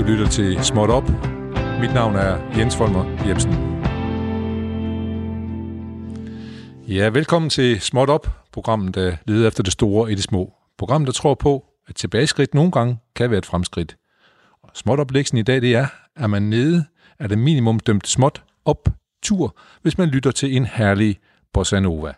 Du lytter til Småt Op. Mit navn er Jens Folmer Jebsen. Ja, velkommen til Småt Op, programmet, der leder efter det store i det små. Programmet, der tror på, at tilbageskridt nogle gange kan være et fremskridt. Og småt oplægsen i dag, det er, at man nede er det minimum dømt småt op tur, hvis man lytter til en herlig bossa nova.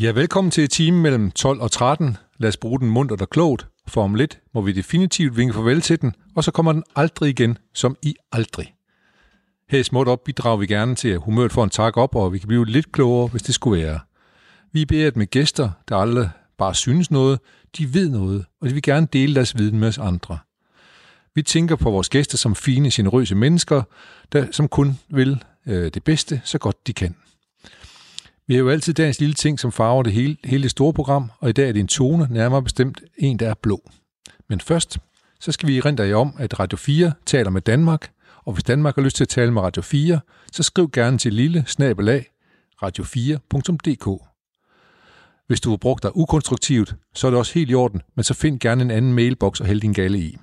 Ja, velkommen til timen mellem 12 og 13. Lad os bruge den mundt og klogt, for om lidt må vi definitivt vinke farvel til den, og så kommer den aldrig igen, som i aldrig. Her i Småt Op bidrager vi gerne til, at humøret får en tak op, og vi kan blive lidt klogere, hvis det skulle være. Vi er bedt med gæster, der aldrig bare synes noget, de ved noget, og de vil gerne dele deres viden med os andre. Vi tænker på vores gæster som fine, generøse mennesker, der, som kun vil øh, det bedste, så godt de kan. Vi har jo altid dagens lille ting, som farver det hele, hele det store program, og i dag er det en tone, nærmere bestemt en, der er blå. Men først, så skal vi rinde jer om, at Radio 4 taler med Danmark, og hvis Danmark har lyst til at tale med Radio 4, så skriv gerne til lille snabelag radio4.dk. Hvis du har brugt dig ukonstruktivt, så er det også helt i orden, men så find gerne en anden mailbox og hæld din gale i.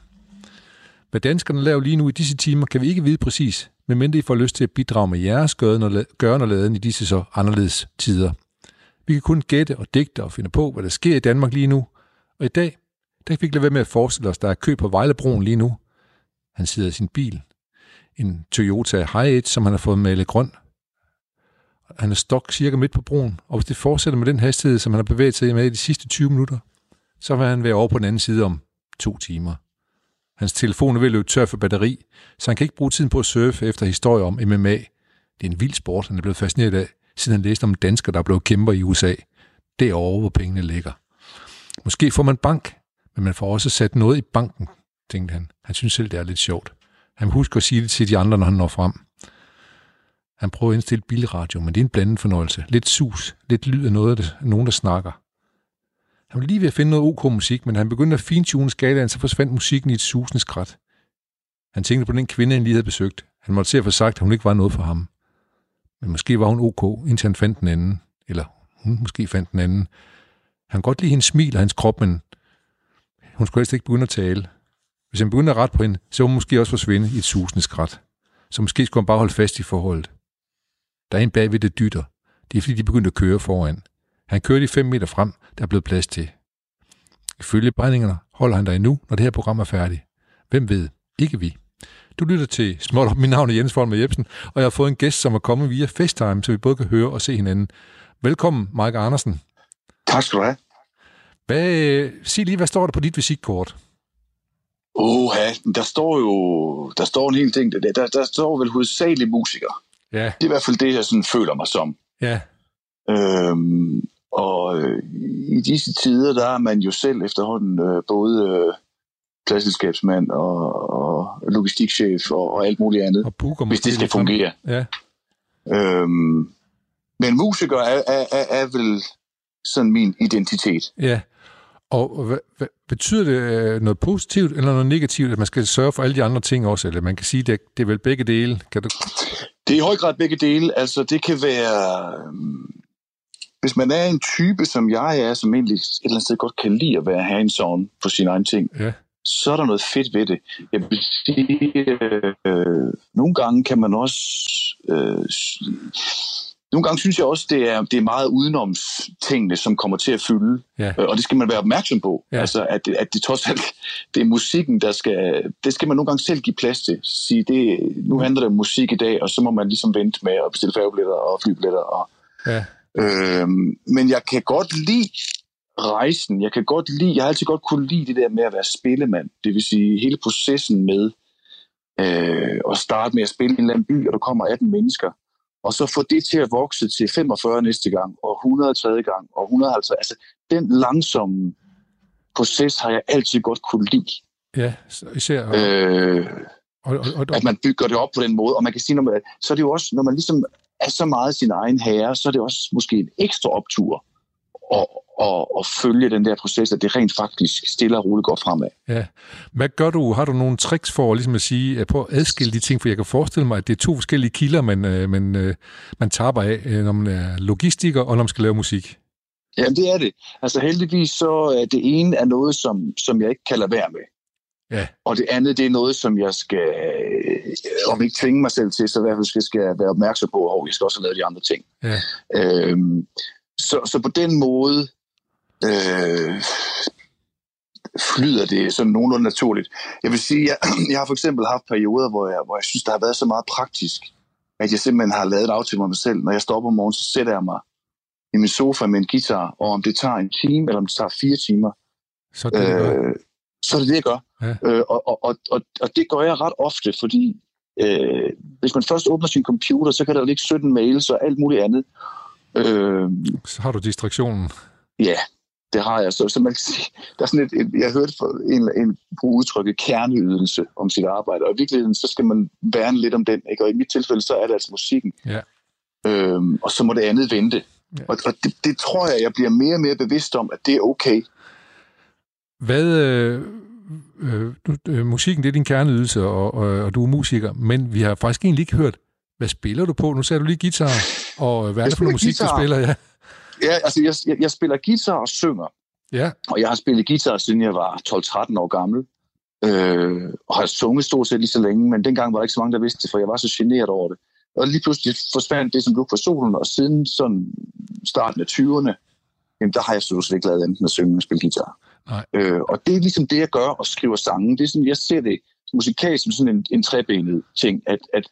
Hvad danskerne laver lige nu i disse timer, kan vi ikke vide præcis, medmindre I får lyst til at bidrage med jeres gøren og laden i disse så anderledes tider. Vi kan kun gætte og digte og finde på, hvad der sker i Danmark lige nu. Og i dag, der kan vi ikke lade være med at forestille os, der er kø på Vejlebroen lige nu. Han sidder i sin bil. En Toyota Hiace, som han har fået malet grøn. Han er stok cirka midt på broen, og hvis det fortsætter med den hastighed, som han har bevæget sig med i de sidste 20 minutter, så vil han være over på den anden side om to timer. Hans telefon er ved at løbe tør for batteri, så han kan ikke bruge tiden på at surfe efter historier om MMA. Det er en vild sport, han er blevet fascineret af, siden han læste om danskere, der er blevet kæmper i USA. Det er over, hvor pengene ligger. Måske får man bank, men man får også sat noget i banken, tænkte han. Han synes selv, det er lidt sjovt. Han husker at sige det til de andre, når han når frem. Han prøver at indstille bilradio, men det er en blandet fornøjelse. Lidt sus, lidt lyd af noget af nogen, der snakker. Han var lige ved at finde noget ok musik, men han begyndte at fintune skalaen, så forsvandt musikken i et susende skrat. Han tænkte på den kvinde, han lige havde besøgt. Han måtte se at få sagt, at hun ikke var noget for ham. Men måske var hun ok, indtil han fandt den anden. Eller hun måske fandt den anden. Han kunne godt lide hendes smil og hans krop, men hun skulle helst ikke begynde at tale. Hvis han begyndte at rette på hende, så ville hun måske også forsvinde i et susende skrat. Så måske skulle han bare holde fast i forholdet. Der er en bagved det dytter. Det er fordi, de begyndte at køre foran. Han kørte i 5 meter frem, der er blevet plads til. Ifølge brændingerne holder han der endnu, når det her program er færdigt. Hvem ved? Ikke vi. Du lytter til Småt op. Mit navn er Jens Folmer Jebsen, og jeg har fået en gæst, som er kommet via FaceTime, så vi både kan høre og se hinanden. Velkommen, Mike Andersen. Tak skal du have. Hvad, sig lige, hvad står der på dit visitkort? Åh, der står jo der står en hel ting. Der, der, der står vel hovedsageligt musikere. Ja. Det er i hvert fald det, jeg sådan føler mig som. Ja. Øhm, og øh, i disse tider, der er man jo selv efterhånden øh, både øh, pladselskabsmand og, og logistikchef og, og alt muligt andet, Og booker hvis det skal fungere. Ja. Øhm, men musiker er, er, er, er vel sådan min identitet. Ja. Og hvad, hvad, betyder det øh, noget positivt eller noget negativt, at man skal sørge for alle de andre ting også? Eller man kan sige, det, det er vel begge dele. Kan du... Det er i høj grad begge dele. Altså, det kan være... Hvis man er en type, som jeg er, som egentlig et eller andet sted godt kan lide at være hands-on på sine egne ting, Ja. så er der noget fedt ved det. Jeg vil sige, øh, nogle gange kan man også... Øh, nogle gange synes jeg også, det er, det er meget udenoms tingene, som kommer til at fylde. Ja. Øh, Og det skal man være opmærksom på. Ja. Altså, at, det- at det trods alt, det er musikken, der skal... Det skal man nogle gange selv give plads til. Sige, det, nu handler det om musik i dag, og så må man ligesom vente med at bestille færgebilletter og flybilletter. Og, Ja. Øhm, men jeg kan godt lide rejsen. Jeg kan godt lide, jeg har altid godt kunne lide det der med at være spillemand. Det vil sige hele processen med øh, at starte med at spille i en eller anden by, og der kommer 18 mennesker, og så få det til at vokse til 45 næste gang, og 100 tredje gang, og 150. Altså, den langsomme proces har jeg altid godt kunne lide. Ja, især. Og, Øh, og, og, og, at man bygger det op på den måde, og man kan sige, når man, så er det jo også, når man ligesom er så meget sin egen herre, så er det også måske en ekstra optur at, at, at følge den der proces, at det rent faktisk stille og roligt går fremad. Ja. Hvad gør du? Har du nogle tricks for ligesom at sige, på at adskille de ting? For jeg kan forestille mig, at det er to forskellige kilder, man, øh, man, øh, man taber af, når man er logistiker og når man skal lave musik. Ja, det er det. Altså heldigvis så er det ene er noget, som, som jeg ikke kan lade være med. Ja. Og det andet, det er noget, som jeg skal, om ikke tvinge mig selv til, så i hvert fald skal, jeg være opmærksom på, og jeg skal også lave de andre ting. Ja. Øhm, så, så på den måde øh, flyder det sådan nogenlunde naturligt. Jeg vil sige, jeg, jeg har for eksempel haft perioder, hvor jeg, hvor jeg synes, der har været så meget praktisk, at jeg simpelthen har lavet et aftale med mig selv. Når jeg står op om morgenen, så sætter jeg mig i min sofa med en guitar, og om det tager en time, eller om det tager fire timer, så, det, det øh, så er det det, jeg gør. Ja. Øh, og, og, og, og det gør jeg ret ofte, fordi øh, hvis man først åbner sin computer, så kan der ligge 17 mails og alt muligt andet. Øh, så har du distraktionen. Ja, det har jeg. Så, så man kan sige, der er sådan et, et, jeg har hørt en, en bruge udtrykket kerneydelse om sit arbejde, og i virkeligheden, så skal man værne lidt om den. Ikke? Og i mit tilfælde, så er det altså musikken. Ja. Øhm, og så må det andet vente. Ja. Og, og det, det tror jeg, jeg bliver mere og mere bevidst om, at det er okay. Hvad, øh, øh, øh, musikken det er din kerneydelse, og, og, og du er musiker, men vi har faktisk egentlig ikke hørt, hvad spiller du på? Nu sagde du lige guitar, og hvad er det for noget musik, guitar. du spiller? Ja, ja altså jeg, jeg, jeg spiller guitar og synger. Ja. Og jeg har spillet guitar, siden jeg var 12-13 år gammel. Øh, og har sunget stort set lige så længe, men dengang var der ikke så mange, der vidste det, for jeg var så generet over det. Og lige pludselig forsvandt det som luk for solen, og siden sådan starten af 20'erne, jamen der har jeg så ikke lavet enten at synge og spille guitar. Nej. Øh, og det er ligesom det, jeg gør og skriver sange. Det er sådan, jeg ser det musikalsk som sådan en, en trebenet ting, at, at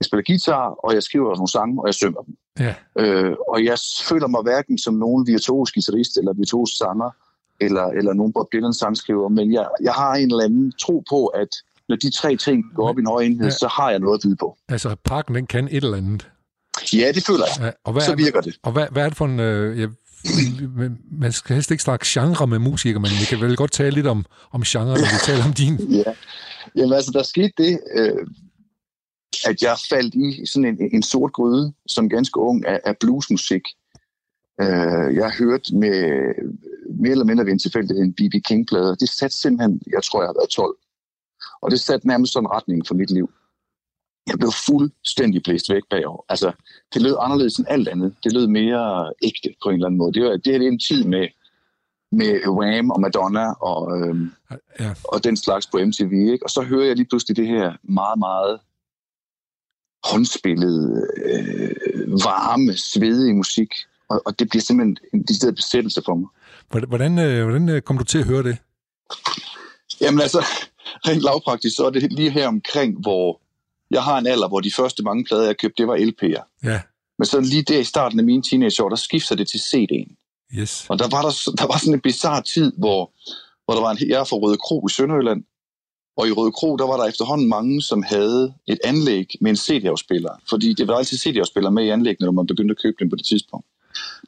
jeg spiller guitar, og jeg skriver nogle sange, og jeg synger dem. Ja. Øh, og jeg føler mig hverken som nogen virtuos guitarist, eller virtuos sanger, eller, eller nogen Bob Dylan sangskriver, men jeg, jeg har en eller anden tro på, at når de tre ting går op i en høj enhed, ja. så har jeg noget at byde på. Altså, parken, den kan et eller andet. Ja, det føler jeg. Ja, og hvad så virker det. Og hvad, hvad er det for en... Øh, jeg, man skal helst ikke snakke genre med musikere, men vi kan vel godt tale lidt om, om genre, når vi taler om din. ja. Jamen altså, der skete det, øh, at jeg faldt i sådan en, en sort gryde, som ganske ung, af, af bluesmusik. Øh, jeg hørte med mere eller mindre ved en tilfældighed en B.B. King-plade. Det satte simpelthen, jeg tror, jeg har været 12. Og det satte nærmest sådan en retning for mit liv. Jeg blev fuldstændig blæst væk bagover. Altså, det lød anderledes end alt andet. Det lød mere ægte på en eller anden måde. Det, var, det er en tid med, med Wham og Madonna og, øhm, ja. og den slags på MTV. Ikke? Og så hører jeg lige pludselig det her meget, meget håndspillede, øh, varme, svedige musik. Og, og det bliver simpelthen en decideret besættelse for mig. Hvordan, øh, hvordan øh, kom du til at høre det? Jamen altså, rent lavpraktisk, så er det lige her omkring, hvor jeg har en alder, hvor de første mange plader, jeg købte, det var LP'er. Ja. Men så lige der i starten af mine teenageår, der skifter det til CD'en. Yes. Og der var, der, der var sådan en bizarre tid, hvor, hvor der var en, jeg er fra Røde Kro i Sønderjylland, og i Røde Kro, der var der efterhånden mange, som havde et anlæg med en CD-afspiller. Fordi det var altid CD-afspiller med i anlæggene, når man begyndte at købe dem på det tidspunkt.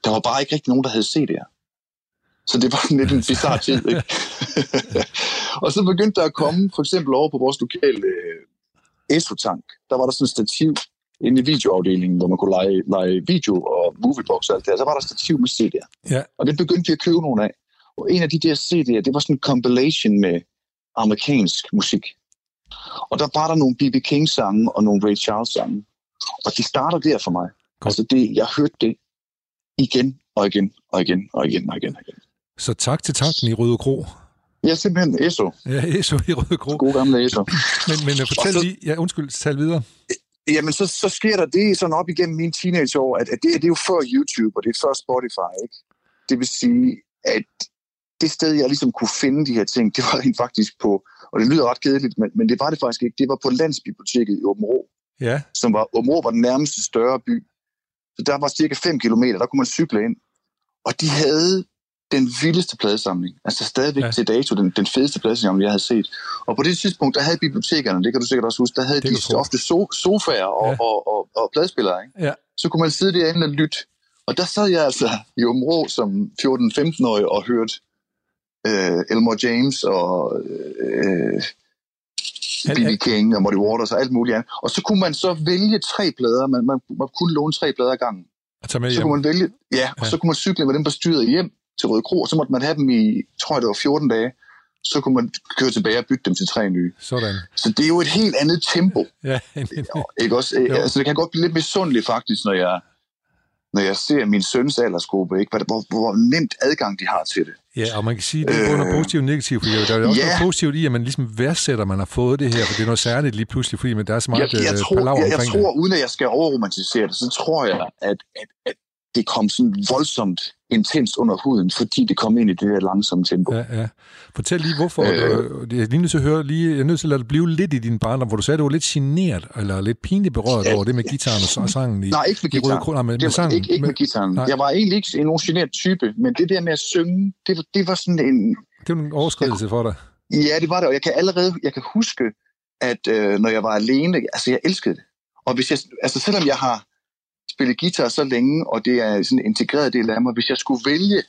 Der var bare ikke rigtig nogen, der havde CD'er. Så det var lidt en bizarre tid, ikke? og så begyndte der at komme, for eksempel over på vores lokale øh, ESO-tank, der var der sådan et stativ inde i videoafdelingen, hvor man kunne lege, lege video og moviebox og alt det Så var der stativ med CD'er. Ja. Og det begyndte vi at købe nogle af. Og en af de der CD'er, det var sådan en compilation med amerikansk musik. Og der var der nogle B.B. King-sange og nogle Ray Charles-sange. Og det starter der for mig. Godt. Altså det, jeg hørte det igen og igen og igen og igen og igen. Og igen. Så tak til tanken i Røde Kro. Ja, simpelthen ESO. Ja, ESO i Røde Kro. God gamle ESO. men, men uh, fortæl så, lige, ja, undskyld, tal videre. Jamen, så, så sker der det sådan op igennem mine teenageår, at, at det, det er jo før YouTube, og det er før Spotify, ikke? Det vil sige, at det sted, jeg ligesom kunne finde de her ting, det var rent faktisk på, og det lyder ret kedeligt, men, men det var det faktisk ikke, det var på Landsbiblioteket i Åben ja. som var, Åben var den nærmeste større by. Så der var cirka 5 km, der kunne man cykle ind. Og de havde den vildeste pladesamling. Altså stadigvæk ja. til dato den, den fedeste pladesamling, jeg havde set. Og på det tidspunkt, der havde bibliotekerne, det kan du sikkert også huske, der havde det de ofte so, sofaer og, ja. og, og, og pladespillere. Ikke? Ja. Så kunne man sidde derinde og lytte. Og der sad jeg altså i Områ som 14-15-årig og hørte øh, Elmore James og øh, B.B. King og Muddy Waters og alt muligt andet. Og så kunne man så vælge tre plader. Man, man, man kunne låne tre plader ad gangen. At tage med Så hjem. kunne man vælge, ja, og Ja. så kunne man cykle med dem på styret hjem til Røde Kro, og så måtte man have dem i, tror jeg det var 14 dage. Så kunne man køre tilbage og bytte dem til tre nye. Sådan. Så det er jo et helt andet tempo. Ja, Ikke også? Jo. Altså, det kan godt blive lidt misundelig faktisk, når jeg, når jeg ser min søns aldersgruppe, ikke? Hvor, hvor, hvor nemt adgang de har til det. ja, og man kan sige, det er både Øh, positivt og negativt, fordi der er også ja. noget positivt i, at man ligesom værdsætter, at man har fået det her, for det er noget særligt lige pludselig, fordi men der er så meget Jeg, jeg, øh, tror, palaver jeg, jeg tror, uden at jeg skal overromantisere det, så tror jeg, at, at, at det kom sådan voldsomt intenst under huden, fordi det kom ind i det der langsomme tempo. Ja, ja. Fortæl lige, hvorfor. Øh. Jeg er lige nødt til at høre, lige, jeg er nødt til at lade det blive lidt i din barndom, hvor du sagde, at du var lidt generet, eller lidt pinligt berørt Ja. over det med gitaren og sangen i, Nej, ikke med i Røde guitar. Kro, nej, med, Det med sangen. ikke, ikke med guitaren. Nej. Jeg var egentlig ikke en generet type, men det der med at synge, det, var- det var sådan en... det var en overskridelse for dig. Ja, det var det, og jeg kan allerede jeg kan huske, at øh, når jeg var alene, altså jeg elskede det. Og hvis jeg, altså selvom jeg har spillet guitar så længe, og det er sådan en integreret del af mig, hvis jeg skulle vælge,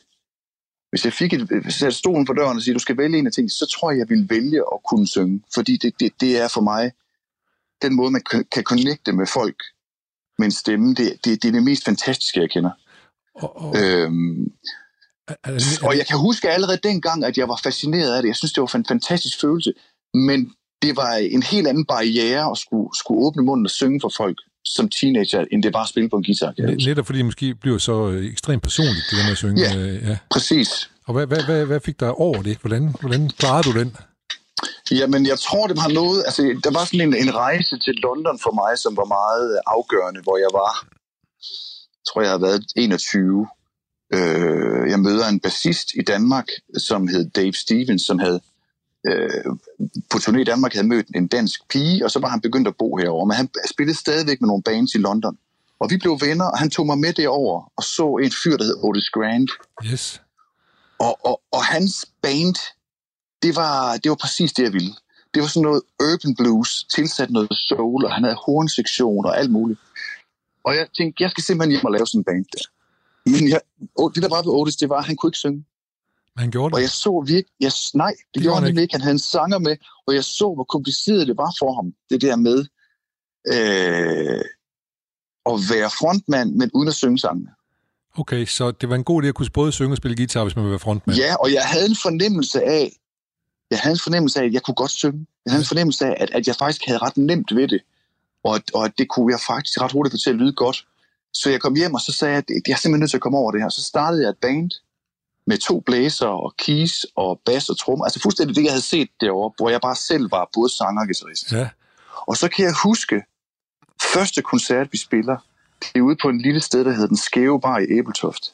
hvis jeg fik et, hvis jeg stolen for døren og sige, du skal vælge en af tingene, så tror jeg, jeg ville vælge at kunne synge. Fordi det, det, det er for mig den måde, man kan, kan connecte med folk med en stemme, det, det, det er det mest fantastiske, jeg kender. Og, og, Øhm, er, er, det- er, og jeg kan huske allerede dengang, at jeg var fascineret af det. Jeg synes, det var en fantastisk følelse. Men det var en helt anden barriere at skulle, skulle åbne munden og synge for folk som teenager, end det bare at spille på en guitar. kan netop fordi det måske bliver så øh, ekstremt personligt, det der med at synge. Ja. Øh, ja. Præcis. Og hvad, hvad, hvad, hvad fik dig over det? Hvordan, hvordan klarede du den? Jamen, jeg tror, det var noget... Altså, der var sådan en, en rejse til London for mig, som var meget afgørende, hvor jeg var... Jeg tror, jeg har været 21. Øh, jeg møder en bassist i Danmark, som hed Dave Stevens, som havde øh, på turné i Danmark havde mødt en dansk pige, og så var han begyndt at bo herover. Men han spillede stadigvæk med nogle bands i London. Og vi blev venner, og han tog mig med derover og så en fyr, der hed Otis Grant. Yes. Og, og, og hans band, det var, det var præcis det, jeg ville. Det var sådan noget urban blues, tilsat noget soul, og han havde hornsektion og alt muligt. Og jeg tænkte, jeg skal simpelthen hjem og lave sådan en band der. Men jeg, det der var ved Otis, det var, at han kunne ikke synge. Men han gjorde Og det. jeg så virkelig, jeg, nej, det, det gjorde han nemlig ikke. Han havde en sanger med, og jeg så, hvor kompliceret det var for ham, det der med øh, at være frontmand, men uden at synge sangene. Okay, så det var en god idé at kunne både synge og spille guitar, hvis man vil være frontmand. Ja, og jeg havde en fornemmelse af, jeg havde en fornemmelse af, at jeg kunne godt synge. Jeg havde en fornemmelse af, at, at jeg faktisk havde ret nemt ved det. Og, at- og at det kunne jeg faktisk ret hurtigt få til at lyde godt. Så jeg kom hjem, og så sagde jeg, at jeg er simpelthen nødt til at komme over det her. Så startede jeg et band med to blæser og keys og bass og trommer. Altså fuldstændig det, jeg havde set derovre, hvor jeg bare selv var både sanger og guitarist. Ja. Og så kan jeg huske, første koncert, vi spiller, det er ude på en lille sted, der hedder Den Skæve Bar i Æbeltoft,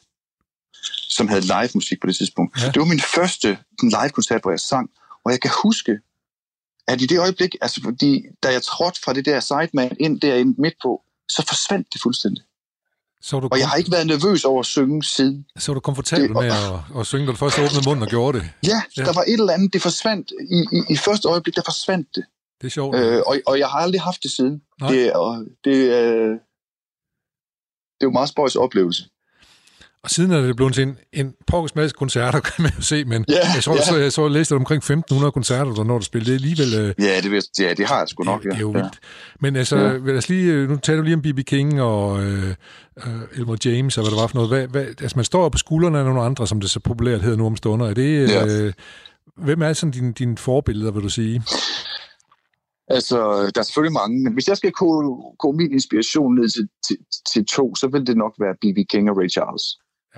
som havde live musik på det tidspunkt. Ja. Det var min første live-koncert, hvor jeg sang, og jeg kan huske, at i det øjeblik, altså fordi, da jeg trådte fra det der sideman ind derinde midt på, så forsvandt det fuldstændig. Så du, Og jeg har ikke været nervøs over at synge siden. så var du komfortabel det- med at, at synge, da du først åbnede munden og gjorde det. Ja, Ja. der var et eller andet, det forsvandt. I, i, i første øjeblik, der forsvandt det. Det er sjovt. Øh, og, og jeg har aldrig haft det siden. Nej. Det, og det, øh, det er jo meget spøjs oplevelse. Og siden er det blevet til en, en pokkes masse koncerter, kan man jo se, men Ja, jeg, tror, ja. så, jeg så jeg læste omkring 1.500 koncerter, der når du spiller. Det er alligevel... Øh, Ja, det, vil, ja, det har jeg sgu nok. det, det er jo ja. vildt. Men altså, Ja. lad os lige, øh, nu taler du lige om B.B. King og øh, øh, Elmer James, og hvad der var for noget. Hvad, hvad, altså, man står på skuldrene af nogle andre, som det så populært hedder nu om stunder. Er det, øh, Ja. Hvem er sådan dine, dine forbilleder, vil du sige? Altså, der er selvfølgelig mange, men hvis jeg skal koge, koge min inspiration ned til, til, til to, så vil det nok være B.B. King og Ray Charles.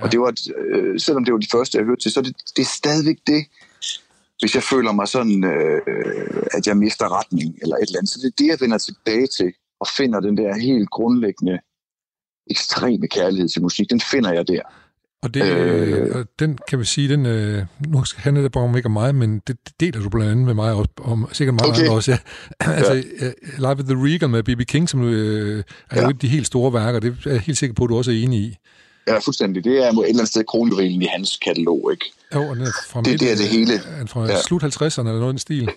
Ja. Ja. Og det var, øh, selvom det var de første, jeg hørte til, så det, det er stadigvæk det, hvis jeg føler mig sådan, øh, at jeg mister retning eller et eller andet. Så det er det, jeg vender tilbage til og finder den der helt grundlæggende ekstreme kærlighed til musik. Den finder jeg der. Og det, øh, og den kan vi sige, den, øh, nu handler det bare om ikke om mig, men det, det deler du blandt andet med mig også, og sikkert mange Okay. andre også. Ja. altså, øh, Live at the Regal med B.B. King, som øh, er ja. Ja. jo et af de helt store værker, det er jeg helt sikker på, at du også er enig i. Ja, fuldstændig. Det er et eller andet sted kronjuvelen i hans katalog, ikke? Jo, og den er fra Det- det er det hele. Er fra ja. Slut 50'erne eller noget i den stil.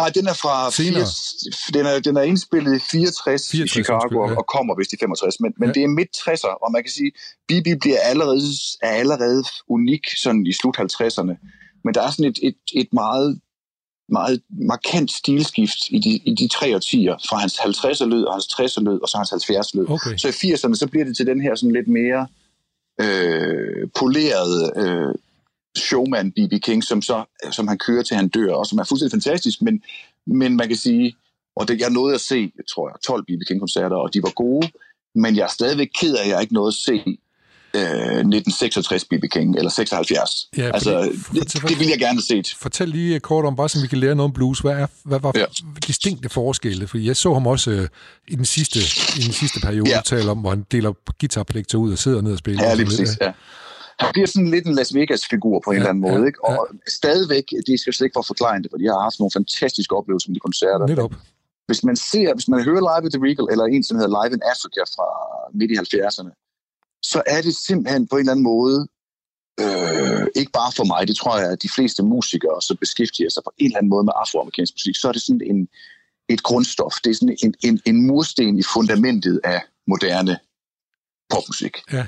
Nej, den er fra Senere. 80, den, er, den er indspillet i 64, 64 64 i Chicago ja. og, kommer vist i 65, men, men ja. det er midt 60'er, og man kan sige, Bibi bliver allerede, er allerede unik sådan i slut 50'erne, men der er sådan et, et, et meget meget markant stilskift i de, i de tre årtier, fra hans 50'er lyd og hans 60'er lyd, og så hans 70'er lyd. Okay. Så i 80'erne, så bliver det til den her sådan lidt mere øh, polerede øh, showman B.B. King, som, så, som han kører til han dør, og som er fuldstændig fantastisk, men, men man kan sige, og det, jeg nåede at se, tror jeg, 12 B.B. King-koncerter, og de var gode, men jeg er stadigvæk ked af, at jeg ikke nåede at se øh, 1966 B.B. King, eller 76. Ja, altså, fordi- det, det vil jeg gerne have set. Fortæl lige kort om, bare så vi kan lære noget om blues. Hvad, er, hvad var Ja. ja. distinkte forskelle? Fordi jeg så ham også øh, i, den sidste, i den sidste periode Ja. ja. tale om, hvor han deler guitarpligter ud og sidder ned og spiller. Ja, og lige lidt, præcis, ja. Han bliver sådan lidt en Las Vegas-figur på en Ja, eller anden ja, måde, ikke? ja. Og stadigvæk, det skal slet ikke for forklare det, for de har haft nogle fantastiske oplevelser med de koncerter. Netop. Hvis man ser, hvis man hører Live at the Regal, eller en, som hedder Live in Africa fra midt i 70'erne, så er det simpelthen på en eller anden måde, øh, ikke bare for mig, det tror jeg, at de fleste musikere, som beskæftiger sig på en eller anden måde med afroamerikansk musik, så er det sådan en, et grundstof. Det er sådan en, en, en mursten i fundamentet af moderne popmusik Ja,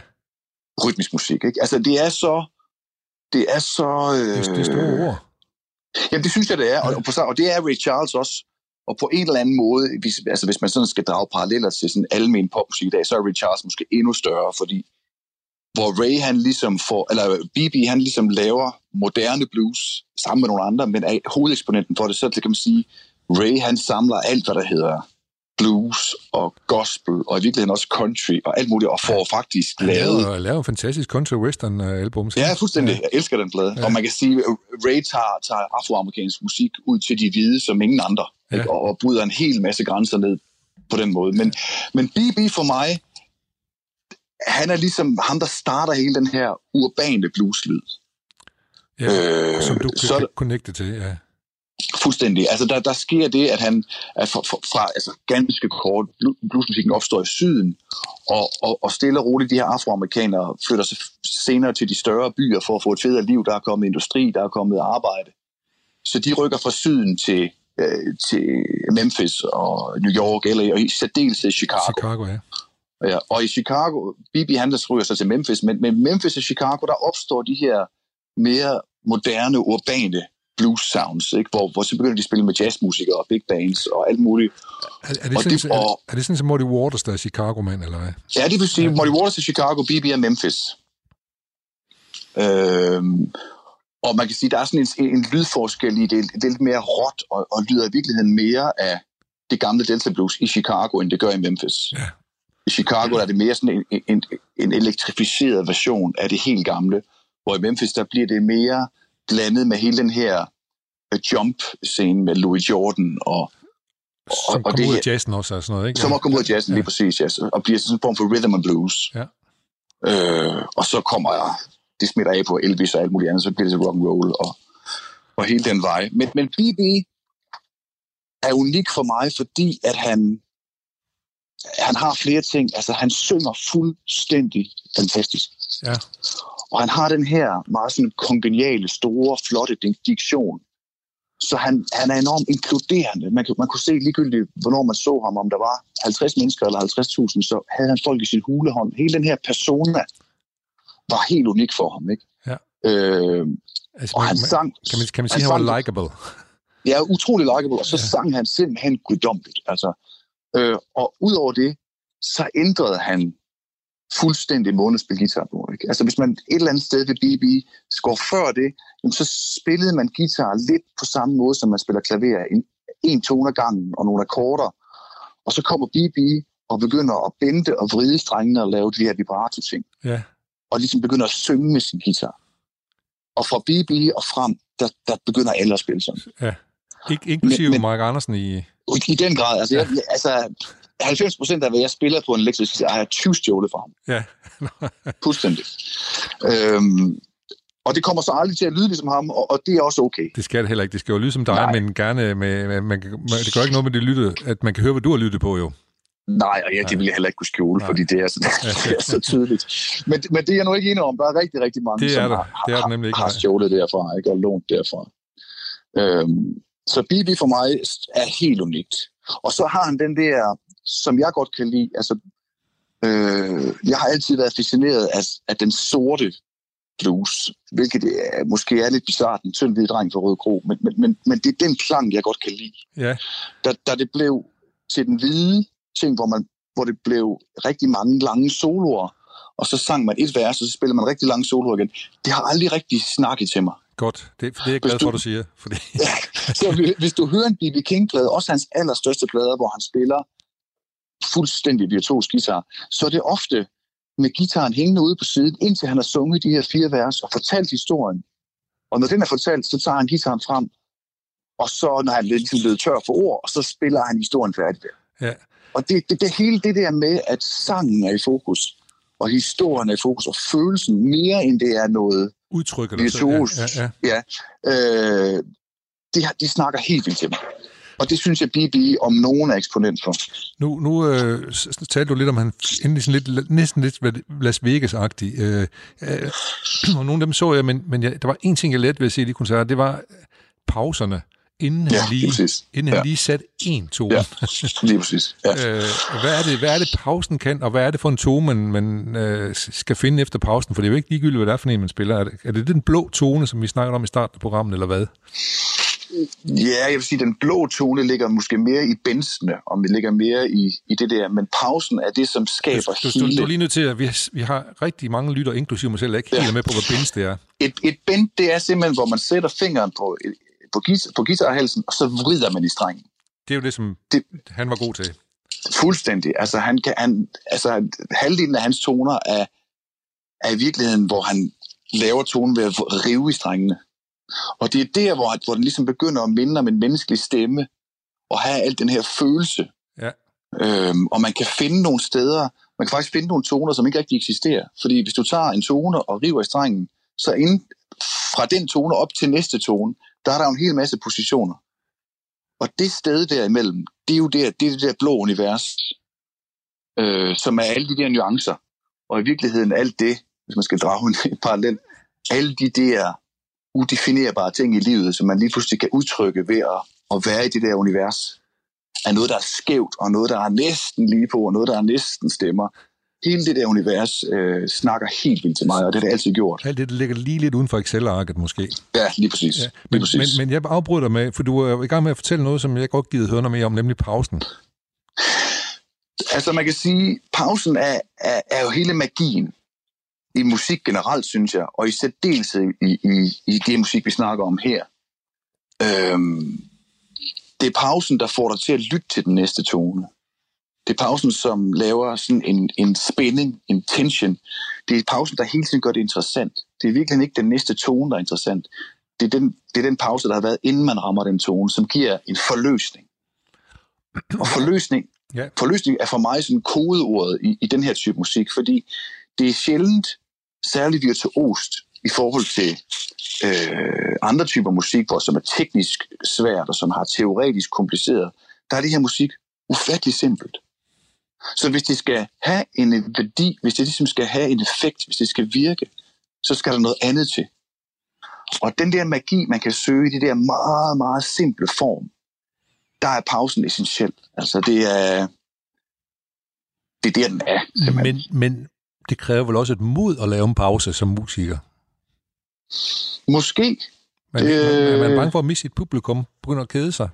rytmisk musik. Ikke? Altså, det er så... Det er så... Øh, det, er- store ord. Jamen, det synes jeg, det er. Og, og, på, og det er Ray Charles også. Og på en eller anden måde, hvis, altså hvis man sådan skal drage paralleller til sådan almen popmusik i dag, så er Ray Charles måske endnu større, fordi hvor Ray han ligesom får, eller BB han ligesom laver moderne blues sammen med nogle andre, men er hovedeksponenten for det, så kan man sige, Ray han samler alt, hvad der hedder blues og gospel, og i virkeligheden også country og alt muligt, og får faktisk Han lavet laver, laver en fantastisk country western øh, album. Ja, fuldstændig. Jeg elsker den plade. Ja. Ja. Og man kan sige, at Ray tager, tager afroamerikansk musik ud til de hvide som ingen andre. Ja. Ja. Og, og bryder en hel masse grænser ned på den måde. Men, men BB for mig, han er ligesom ham, der starter hele den her urbane blueslyd. Ja, Øh, som du kan connecte til. Ja. Fuldstændig. Altså, der, der sker det, at han er fra, fra, altså, ganske kort, blu- bluesmusikken opstår i syden, og, og, og stille og roligt, de her afroamerikanere flytter sig senere til de større byer for at få et federe liv. Der er kommet industri, der er kommet arbejde. Så de rykker fra syden til, øh, til Memphis og New York, eller og i særdeleshed Chicago. Chicago, ja. Ja, og i Chicago, BB han ryger sig til Memphis, men, men Memphis og Chicago, der opstår de her mere moderne, urbane blues sounds, ikke? Hvor, hvor så begynder de at spille med jazzmusikere og big bands og alt muligt. Er, er, det Og sådan, det- er, og- er det sådan som Muddy Waters, der er Chicago-mand, eller hvad? Ja, det vil sige, Muddy Waters er Chicago, BB er Memphis. Øhm, og man kan sige, der er sådan en, en lydforskel i det. Det er lidt mere råt og, og lyder i virkeligheden mere af det gamle Delta Blues i Chicago, end det gør i Memphis. Ja. I Chicago er det mere sådan en, en, en elektrificeret version af det helt gamle, hvor i Memphis, der bliver det mere blandet med hele den her øh, jump-scene med Louis Jordan, og, Som og kommer det ud af jazzen også, og sådan noget, ikke? som har kommet ud af jazzen, Ja. lige præcis, ja, og bliver sådan en form for rhythm and blues. Ja. Øh, og så kommer jeg, det smitter af på Elvis og alt muligt andet, så bliver det til rock and roll og, og hele den vej. Men, men BB er unik for mig, fordi at han, han har flere ting. Altså, han synger fuldstændig fantastisk. Ja. Og han har den her meget sådan kongeniale, store, flotte dik- diktion. Så han, han er enormt inkluderende. Man, man kunne se ligegyldigt, hvornår man så ham, om der var 50 mennesker eller 50.000, så havde han folk i sin hulehånd. Hele den her persona var helt unik for ham. Ikke? Ja. Øh, Altså, og man, han sang... kan man, kan man han sige, at han var sang- likable? Ja, utrolig likeable, og så Ja. sang han simpelthen guddommeligt. Altså, øh, og udover det, så ændrede han fuldstændig spille guitar på. Ikke? Altså hvis man et eller andet sted ved BB går før det, jamen, så spillede man guitar lidt på samme måde, som man spiller klaver. En, en tone ad gangen og nogle akkorder. Og så kommer BB og begynder at bende og vride strengene og lave de her vibrato-ting. Ja. Og ligesom begynder at synge med sin guitar. Og fra BB og frem, der, der begynder alle at spille sådan. Ik- inklusive Men- men, Mark Andersen i... I den grad. Altså, jeg, altså 90 procent af, hvad jeg spiller på en elektrisk guitar, har jeg 20 stjålet fra ham. Ja. Fuldstændig. Øhm, og det kommer så aldrig til at lyde ligesom ham, og, og det er også okay. Det skal det heller ikke. Det skal jo lyde som dig, Nej. men gerne med... med man, man, det gør ikke noget med det lytte, at man kan høre, hvad du har lyttet på, jo. Nej, og ja, det vil jeg heller ikke kunne skjule, Nej. fordi det er, så, det er så tydeligt. Men, men det er jeg nu ikke enig om. Der er rigtig, rigtig mange, Det er som der. har, Det er der nemlig ikke, har stjålet derfra, ikke? og lånt derfra. Øhm, så BB for mig er helt unikt. Og så har han den der, som jeg godt kan lide, altså, øh, jeg har altid været fascineret af, af den sorte blues, hvilket er, måske er lidt bizart, en tynd hvid dreng fra Røde Kro, men, men, men, men det er den klang, jeg godt kan lide. Ja. Da, da det blev til den hvide ting, hvor, man, hvor det blev rigtig mange lange soloer, og så sang man et vers, og så spillede man rigtig lange soloer igen. Det har aldrig rigtig snakket til mig. Godt, det, det er jeg glad Hvis for, du- du siger. Fordi, Ja, så hvis- du hører en B.B. King-plade, også hans allerstørste plader, hvor han spiller fuldstændig virtuos guitar, så er det ofte med gitaren hængende ude på siden, indtil han har sunget de her fire vers og fortalt historien. Og når den er fortalt, så tager han gitaren frem, og så når han er ligesom blevet tør for ord, og så spiller han historien færdig der. ja, Og det, det, det hele det der med, at sangen er i fokus, og historien er i fokus, og følelsen mere end det er noget udtryk eller virtuos. Ja, ja, ja. ja. Øh, de, har- de snakker helt vildt til mig. Og det synes jeg, BB om nogen er eksponent for. Nu, nu øh, talte du lidt om, han endelig sådan lidt, næsten lidt Las Vegas-agtig. Øh, øh, og nogle af dem så jeg, men, men jeg, der var en ting, jeg lærte ved at se de koncerter, det var pauserne, inden Ja, han lige præcis. inden han Ja. lige satte en tone. Ja. Lige præcis. Ja. Øh, hvad, er det, hvad er det, pausen kan, og hvad er det for en tone, man, man øh, skal finde efter pausen? For det er jo ikke ligegyldigt, hvad det er for en, man spiller. Er det, er det den blå tone, som vi snakkede om i starten af programmet, eller hvad? ja, jeg vil sige, den blå tone ligger måske mere i bensene, og vi ligger mere i, i det der. Men pausen er det, som skaber Du, du, hele... du er lige nødt til, at vi, vi har rigtig mange lytter, inklusive mig selv, ikke helt Ja. er med på, hvad bens det er. Et, et bend, det er simpelthen, hvor man sætter fingeren på, på, guitar, på guitarhalsen, og så vrider man i strengen. Det er jo det, som Det- han var god til. Fuldstændig. Altså, han kan, han, altså halvdelen af hans toner er, er i virkeligheden, hvor han laver tonen ved at rive i strengene. Og det er der, hvor, hvor den ligesom begynder at minde om en menneskelig stemme, og have al den her følelse. Ja. Øhm, og man kan finde nogle steder, man kan faktisk finde nogle toner, som ikke rigtig eksisterer. Fordi hvis du tager en tone og river i strengen, så inden, fra den tone op til næste tone, der er der jo en hel masse positioner. Og det sted derimellem, det er jo der, det, er det der blå univers, øh, som er alle de der nuancer. Og i virkeligheden alt det, hvis man skal drage en, parallel, alle de der udefinerbare ting i livet, som man lige pludselig kan udtrykke ved at, at være i det der univers, er noget, der er skævt, og noget, der er næsten lige på, og noget, der er næsten stemmer. Hele det der univers øh, snakker helt vildt til mig, og det har det altid gjort. Alt det, der ligger lige lidt uden for Excel-arket måske. Ja, lige præcis. Ja, lige men, præcis. men, men jeg afbryder dig med, for du er i gang med at fortælle noget, som jeg godt givet høre noget mere om, nemlig pausen. Altså man kan sige, pausen er, er, er jo hele magien i musik generelt, synes jeg, og i særdeleshed i, i, i det musik, vi snakker om her. Øhm, det er pausen, der får dig til at lytte til den næste tone. Det er pausen, som laver sådan en, en spænding, en tension. Det er pausen, der hele tiden gør det interessant. Det er virkelig ikke den næste tone, der er interessant. Det er, den, det er den pause, der har været, inden man rammer den tone, som giver en forløsning. Og forløsning, Ja. forløsning er for mig sådan kodeordet i, i den her type musik, fordi det er sjældent særligt virtuost i forhold til øh, andre typer musik, hvor som er teknisk svært og som har teoretisk kompliceret. Der er det her musik ufattelig simpelt. Så hvis det skal have en værdi, hvis det ligesom skal have en effekt, hvis det skal virke, så skal der noget andet til. Og den der magi, man kan søge i det der meget, meget simple form, der er pausen essentiel. Altså det er, det er der, den er. simpelthen. Men, men det kræver vel også et mod at lave en pause som musiker. Måske. Man, øh... man, Øh. man er bange for at miste sit publikum, begynder at kede sig.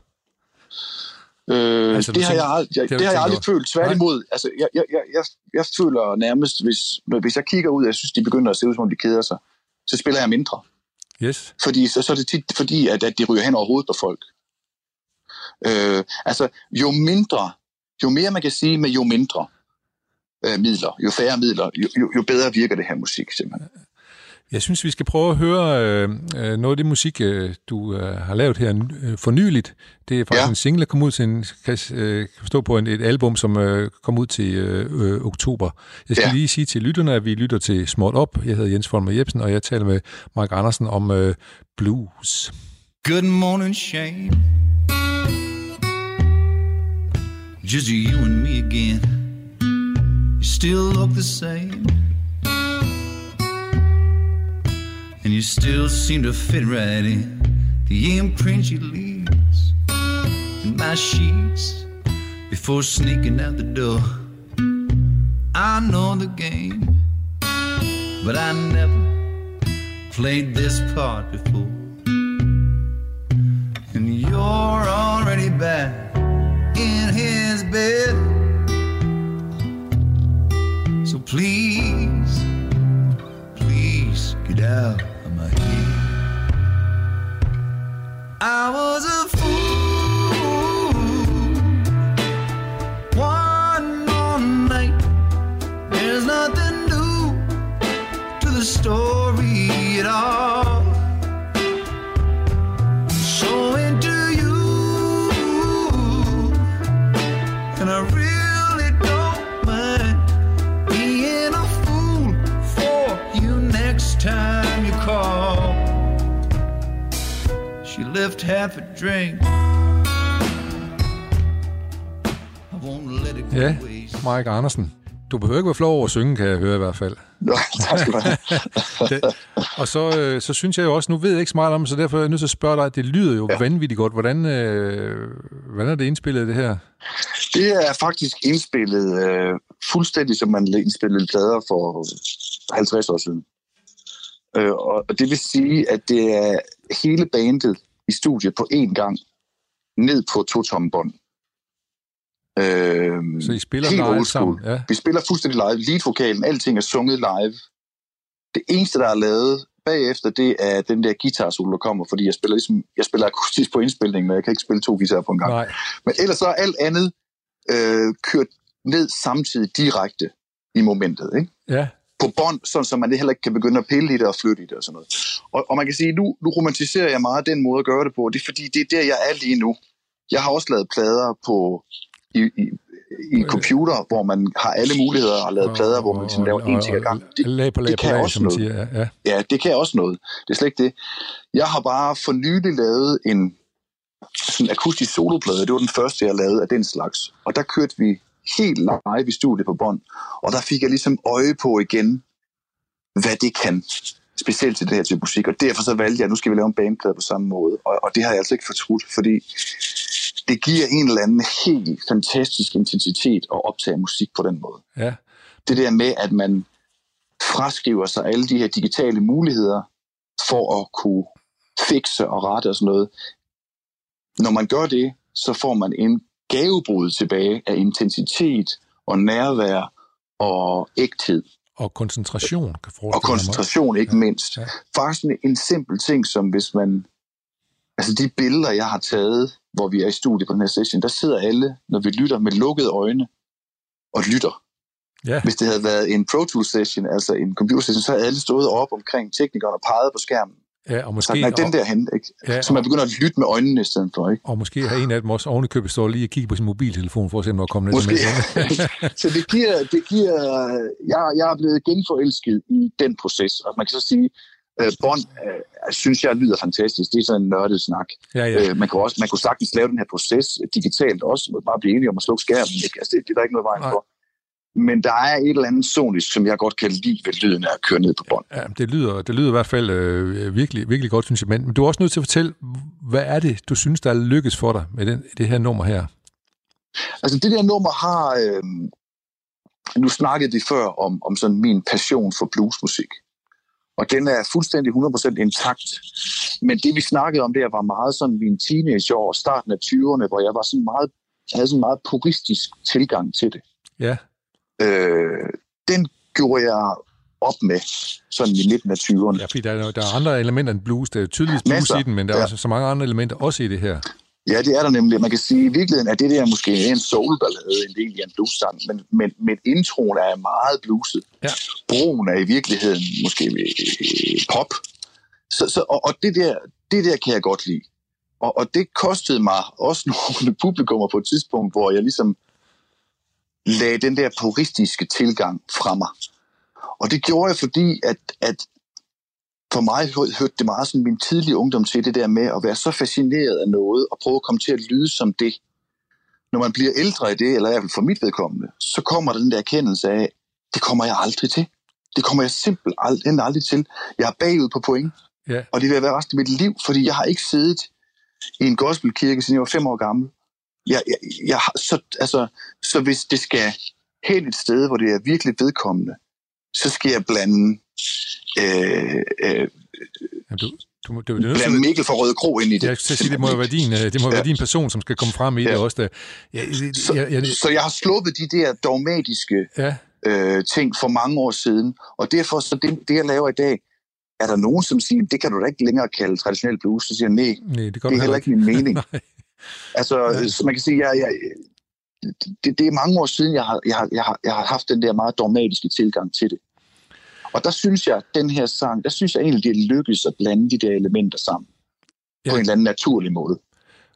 Øh, Altså, det, har tænker- jeg, ald- jeg, det har det, jeg aldrig over? følt. Tværtimod, altså, jeg, jeg, jeg, jeg, jeg føler nærmest, hvis, hvis jeg kigger ud, og jeg synes, de begynder at se ud, som om de keder sig, så spiller jeg mindre. Yes. Fordi så, så er det tit fordi, at, at de ryger hen over hovedet på folk. Øh, altså, jo mindre, jo mere man kan sige med jo mindre øh, midler, jo færre midler, jo, jo, jo bedre virker det her musik simpelthen. Jeg synes, vi skal prøve at høre øh, øh, noget af det musik, øh, du øh, har lavet her øh, for nyligt. Det er faktisk ja. En single, der kom ud til en, kan, øh, kan stå på en, et album, som øh, kom ud til øh, øh, oktober. Jeg skal ja. Ja. lige sige til lytterne, at vi lytter til Småt Op. Jeg hedder Jens Folmer Jebsen, og jeg taler med Mark Andersen om øh, blues. Good morning, Shane. Just you and me again. You still look the same. And you still seem to fit right in the imprint you leaves in my sheets before sneaking out the door. I know the game, but I never played this part before. And you're already back in his bed. So please, please get out I was left half a drink. I won't let it go Ja. Mike Andersen. Du behøver ikke være flov over at synge, kan jeg høre i hvert fald. Nå, tak skal du have. Og så, øh, så synes jeg jo også, nu ved jeg ikke så meget om så derfor er jeg nødt til at spørge dig, det lyder jo ja. vanvittigt godt. Hvordan, øh, hvordan er det indspillet, det her? Det er faktisk indspillet øh, fuldstændig, som man indspillede plader for 50 år siden. Øh, og og det vil sige, at det er hele bandet i studiet på én gang, ned på to tomme bånd. Øh, Så I spiller live sammen? Ja. Vi spiller fuldstændig live. Lead-vokalen, alting er sunget live. Det eneste, der er lavet bagefter, det er den der guitar solo, der kommer, fordi jeg spiller, ligesom, jeg spiller akustisk på indspilningen, men jeg kan ikke spille to guitarer på en gang. Nej, Men ellers så er alt andet øh, kørt ned samtidig direkte i momentet. Ikke? ja. På bånd, sådan så man det heller ikke kan begynde at pille i det og flytte i det og sådan noget. Og, og man kan sige, nu, nu romantiserer jeg meget den måde at gøre det på. Det er fordi, det er der, jeg er lige nu. Jeg har også lavet plader på i, i, i en computer, hvor man har alle muligheder og lavet plader, hvor man ligesom laver en ting ad gang. Det, lag på lag det kan lag, også noget. siger. Ja, ja. Ja, det kan også noget. Det er slet ikke det. Jeg har bare for nylig lavet en sådan akustisk soloplade. Det var den første, jeg lavede af den slags. Og der kørte vi helt live i studiet på bånd. Og der fik jeg ligesom øje på igen, hvad det kan. Specielt til det her til musik. Og derfor så valgte jeg, at nu skal vi lave en bandplade på samme måde. Og, og det har jeg altså ikke fortrudt, fordi det giver en eller anden helt fantastisk intensitet at optage musik på den måde ja. det der med, at man fraskriver sig alle de her digitale muligheder for at kunne fikse og rette og sådan noget. Når man gør det, så får man en gavebrud tilbage af intensitet og nærvær og ægthed Og koncentration, kan forestille og koncentration ikke mindst. Ja. Faktisk sådan en simpel ting, som hvis man... Altså de billeder, jeg har taget, hvor vi er i studiet på den her session, der sidder alle, når vi lytter med lukkede øjne og lytter. Ja, Hvis det havde været en Pro Tools session, altså en computer session, så havde alle stået op omkring teknikeren og peget på skærmen. Ja, og Så måske, nej, den der hen, ikke? Ja, Så man begynder at lytte med øjnene i stedet for, ikke? og måske har en af dem også oven i købet står lige og kigger på sin mobiltelefon, for at se, om der er en Måske. sms. så det giver, det giver jeg, jeg er blevet genforelsket i den proces, og man kan så sige, øh, Bond øh, synes jeg lyder fantastisk. Det er sådan en nørdet snak. Ja, ja. Øh, man, kunne også, man kunne sagtens lave den her proces digitalt også, og bare blive enige om at slukke skærmen. Ikke? Altså, det, det er der ikke noget vejen Nej. for. Men der er et eller andet sonisk, som jeg godt kan lide ved lyden af at køre ned på bånd. Ja, det lyder, det lyder i hvert fald øh, virkelig, virkelig godt, synes jeg. Men, du er også nødt til at fortælle, hvad er det, du synes, der er lykkes for dig med den, det her nummer her? Altså det der nummer har... Øh, nu snakkede vi før om, om sådan min passion for bluesmusik. Og den er fuldstændig 100% intakt. Men det vi snakkede om der var meget sådan min teenageår, starten af 20'erne, hvor jeg var sådan meget, havde sådan en meget puristisk tilgang til det. Ja, Øh, den gjorde jeg op med sådan i midten af 20'erne. ja fordi der er, der er andre elementer end blues. Der er tydeligvis blues Masser. i den, men der er Ja. også så mange andre elementer også i det her. Ja, det er der nemlig. Man kan sige, at i virkeligheden er det der måske en soulballade, en del af en blues-sang, men, men, men introen er meget bluset. Ja. Broen er i virkeligheden måske øh, pop. Så, så, og, og det, der, det der kan jeg godt lide. Og, og det kostede mig også nogle publikummer på et tidspunkt, hvor jeg ligesom lagde den der puristiske tilgang fra mig. Og det gjorde jeg, fordi at, at for mig hø- hørte det meget sådan min tidlige ungdom til det der med at være så fascineret af noget og prøve at komme til at lyde som det. Når man bliver ældre i det, eller i hvert fald for mit vedkommende, så kommer der den der erkendelse af, det kommer jeg aldrig til. Det kommer jeg simpelthen aldrig, aldrig til. Jeg er bagud på point, Ja, og det vil jeg være resten af mit liv, fordi jeg har ikke siddet i en gospelkirke, siden jeg var fem år gammel. Jeg, jeg, jeg, så, altså, så hvis det skal hen et sted, hvor det er virkelig vedkommende, så skal jeg blande øh, øh, Jamen, du, du, det, det, det, blande Mikkel fra Røde Kro ind i det. jeg skal sige, det må jo være din, øh, det må være Ja. din person, som skal komme frem i det Ja. også. Der. Ja, jeg, Så, jeg, jeg, så jeg har sluppet de der dogmatiske ja, øh, ting for mange år siden, og derfor så det, det, jeg laver i dag, er der nogen, som siger, det kan du da ikke længere kalde traditionel blues, så siger jeg, nej, nej, det det du er heller ikke min mening. Altså, så man kan sige, jeg, jeg, det, det er mange år siden, jeg har, jeg, har, jeg, har, jeg har haft den der meget dogmatiske tilgang til det. Og der synes jeg, at den her sang, der synes jeg egentlig, det lykkes at blande de der elementer sammen. Ja. Ja. På en eller anden naturlig måde.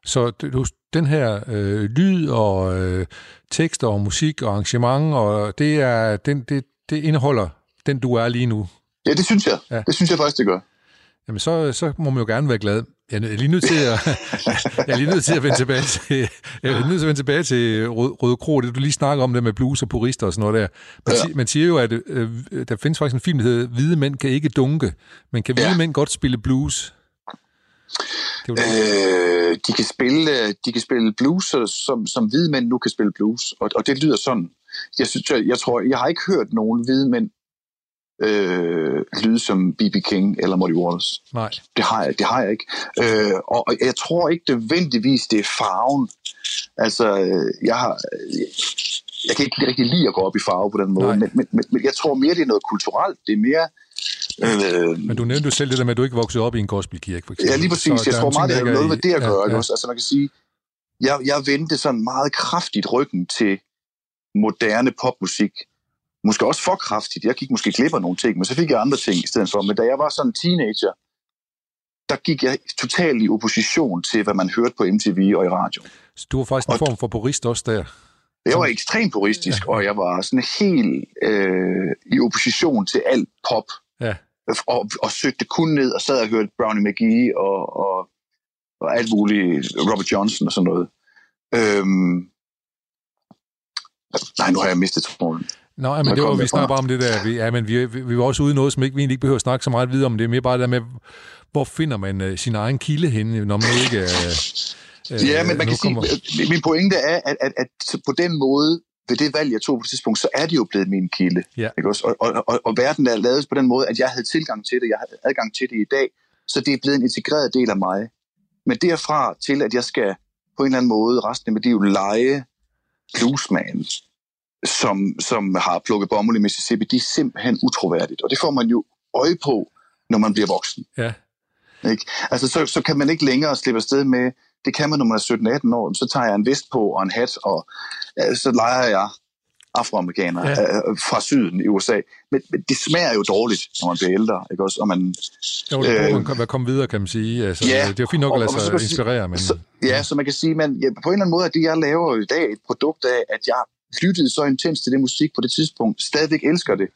Så du, den her øh, lyd og øh, tekster og musik og arrangement, og det, er, den, det, det indeholder den, du er lige nu. Ja, det synes jeg. Ja. Ja. Det synes jeg faktisk, det gør. Jamen, så, så må man jo gerne være glad. Jeg er lige nødt til at, jeg er lige nødt til at vende tilbage til, jeg er nødt til at vende tilbage til Rød, Røde Kro, det du lige snakker om, det med blues og purister og sådan noget der. Man, Ja. man siger jo, at øh, der findes faktisk en film, der hedder Hvide mænd kan ikke dunke, men kan hvide Ja. mænd godt spille blues? Det. Øh, de, kan spille, de kan spille blues, som, som hvide mænd nu kan spille blues. Og, og det lyder sådan. Jeg, synes, jeg, jeg tror, jeg har ikke hørt nogen hvide mænd øh, lyde som B.B. King eller Muddy Waters. Nej. Det har jeg, det har jeg ikke. Øh, og, jeg tror ikke nødvendigvis, det er farven. Altså, øh, jeg har... Jeg, kan ikke rigtig lide at gå op i farve på den måde, Nej. men, men, men, jeg tror mere, det er noget kulturelt. Det er mere... Øh, Men du nævnte jo selv det der med, at du ikke voksede op i en gospelkirke, for eksempel. Ja, lige præcis. Så Jeg tror meget, det har noget med det at gøre. Ja, ja. også? Altså man kan sige, jeg, jeg vendte sådan meget kraftigt ryggen til moderne popmusik. Måske også for kraftigt. Jeg gik måske glip af nogle ting, men så fik jeg andre ting i stedet for. Men da jeg var sådan en teenager, der gik jeg totalt i opposition til, hvad man hørte på MTV og i radio. Så du var faktisk en form for purist også der. Jeg var ekstremt puristisk, og jeg var sådan helt øh, i opposition til alt pop. Ja. Og, og søgte kun ned og sad og hørte Brownie McGee og, og, og alt muligt, Robert Johnson og sådan noget. Øhm, nej, nu har jeg mistet tråden. Nå, ja, men det var, vi snakker bare om det der. Vi, ja, men vi, vi, vi var også ude i noget, som ikke, vi egentlig ikke behøver at snakke så meget videre om. Det er mere bare det der med, hvor finder man uh, sin egen kilde henne, når man ikke er... Uh, Ja, men man kan sige, øh, min pointe er, at, at, at på den måde, ved det valg, jeg tog på det tidspunkt, så er det jo blevet min kilde. Ja. Ikke også? Og, og, og, og verden er lavet på den måde, at jeg havde tilgang til det, jeg havde adgang til det i dag, så det er blevet en integreret del af mig. Men derfra til, at jeg skal på en eller anden måde resten af mit liv lege bluesman, som, som har plukket bomuld i Mississippi, det er simpelthen utroværdigt. Og det får man jo øje på, når man bliver voksen. Ja, Ikke? Altså, så, så kan man ikke længere slippe afsted med, det kan man, når man er 17-18 år, så tager jeg en vest på og en hat, og øh, så leger jeg afroamerikaner Ja. ja. øh, fra syden i USA. Men, men det smager jo dårligt, når man bliver ældre, ikke også? Og man, jo, det Øh, øh, man komme videre, kan man sige. Altså, ja, det er jo fint nok at lade sig inspirere, men... så, ja, så man kan sige, man, ja, på en eller anden måde er det, jeg laver i dag, et produkt af, at jeg lyttede så intens til det musik på det tidspunkt, stadigvæk elsker det,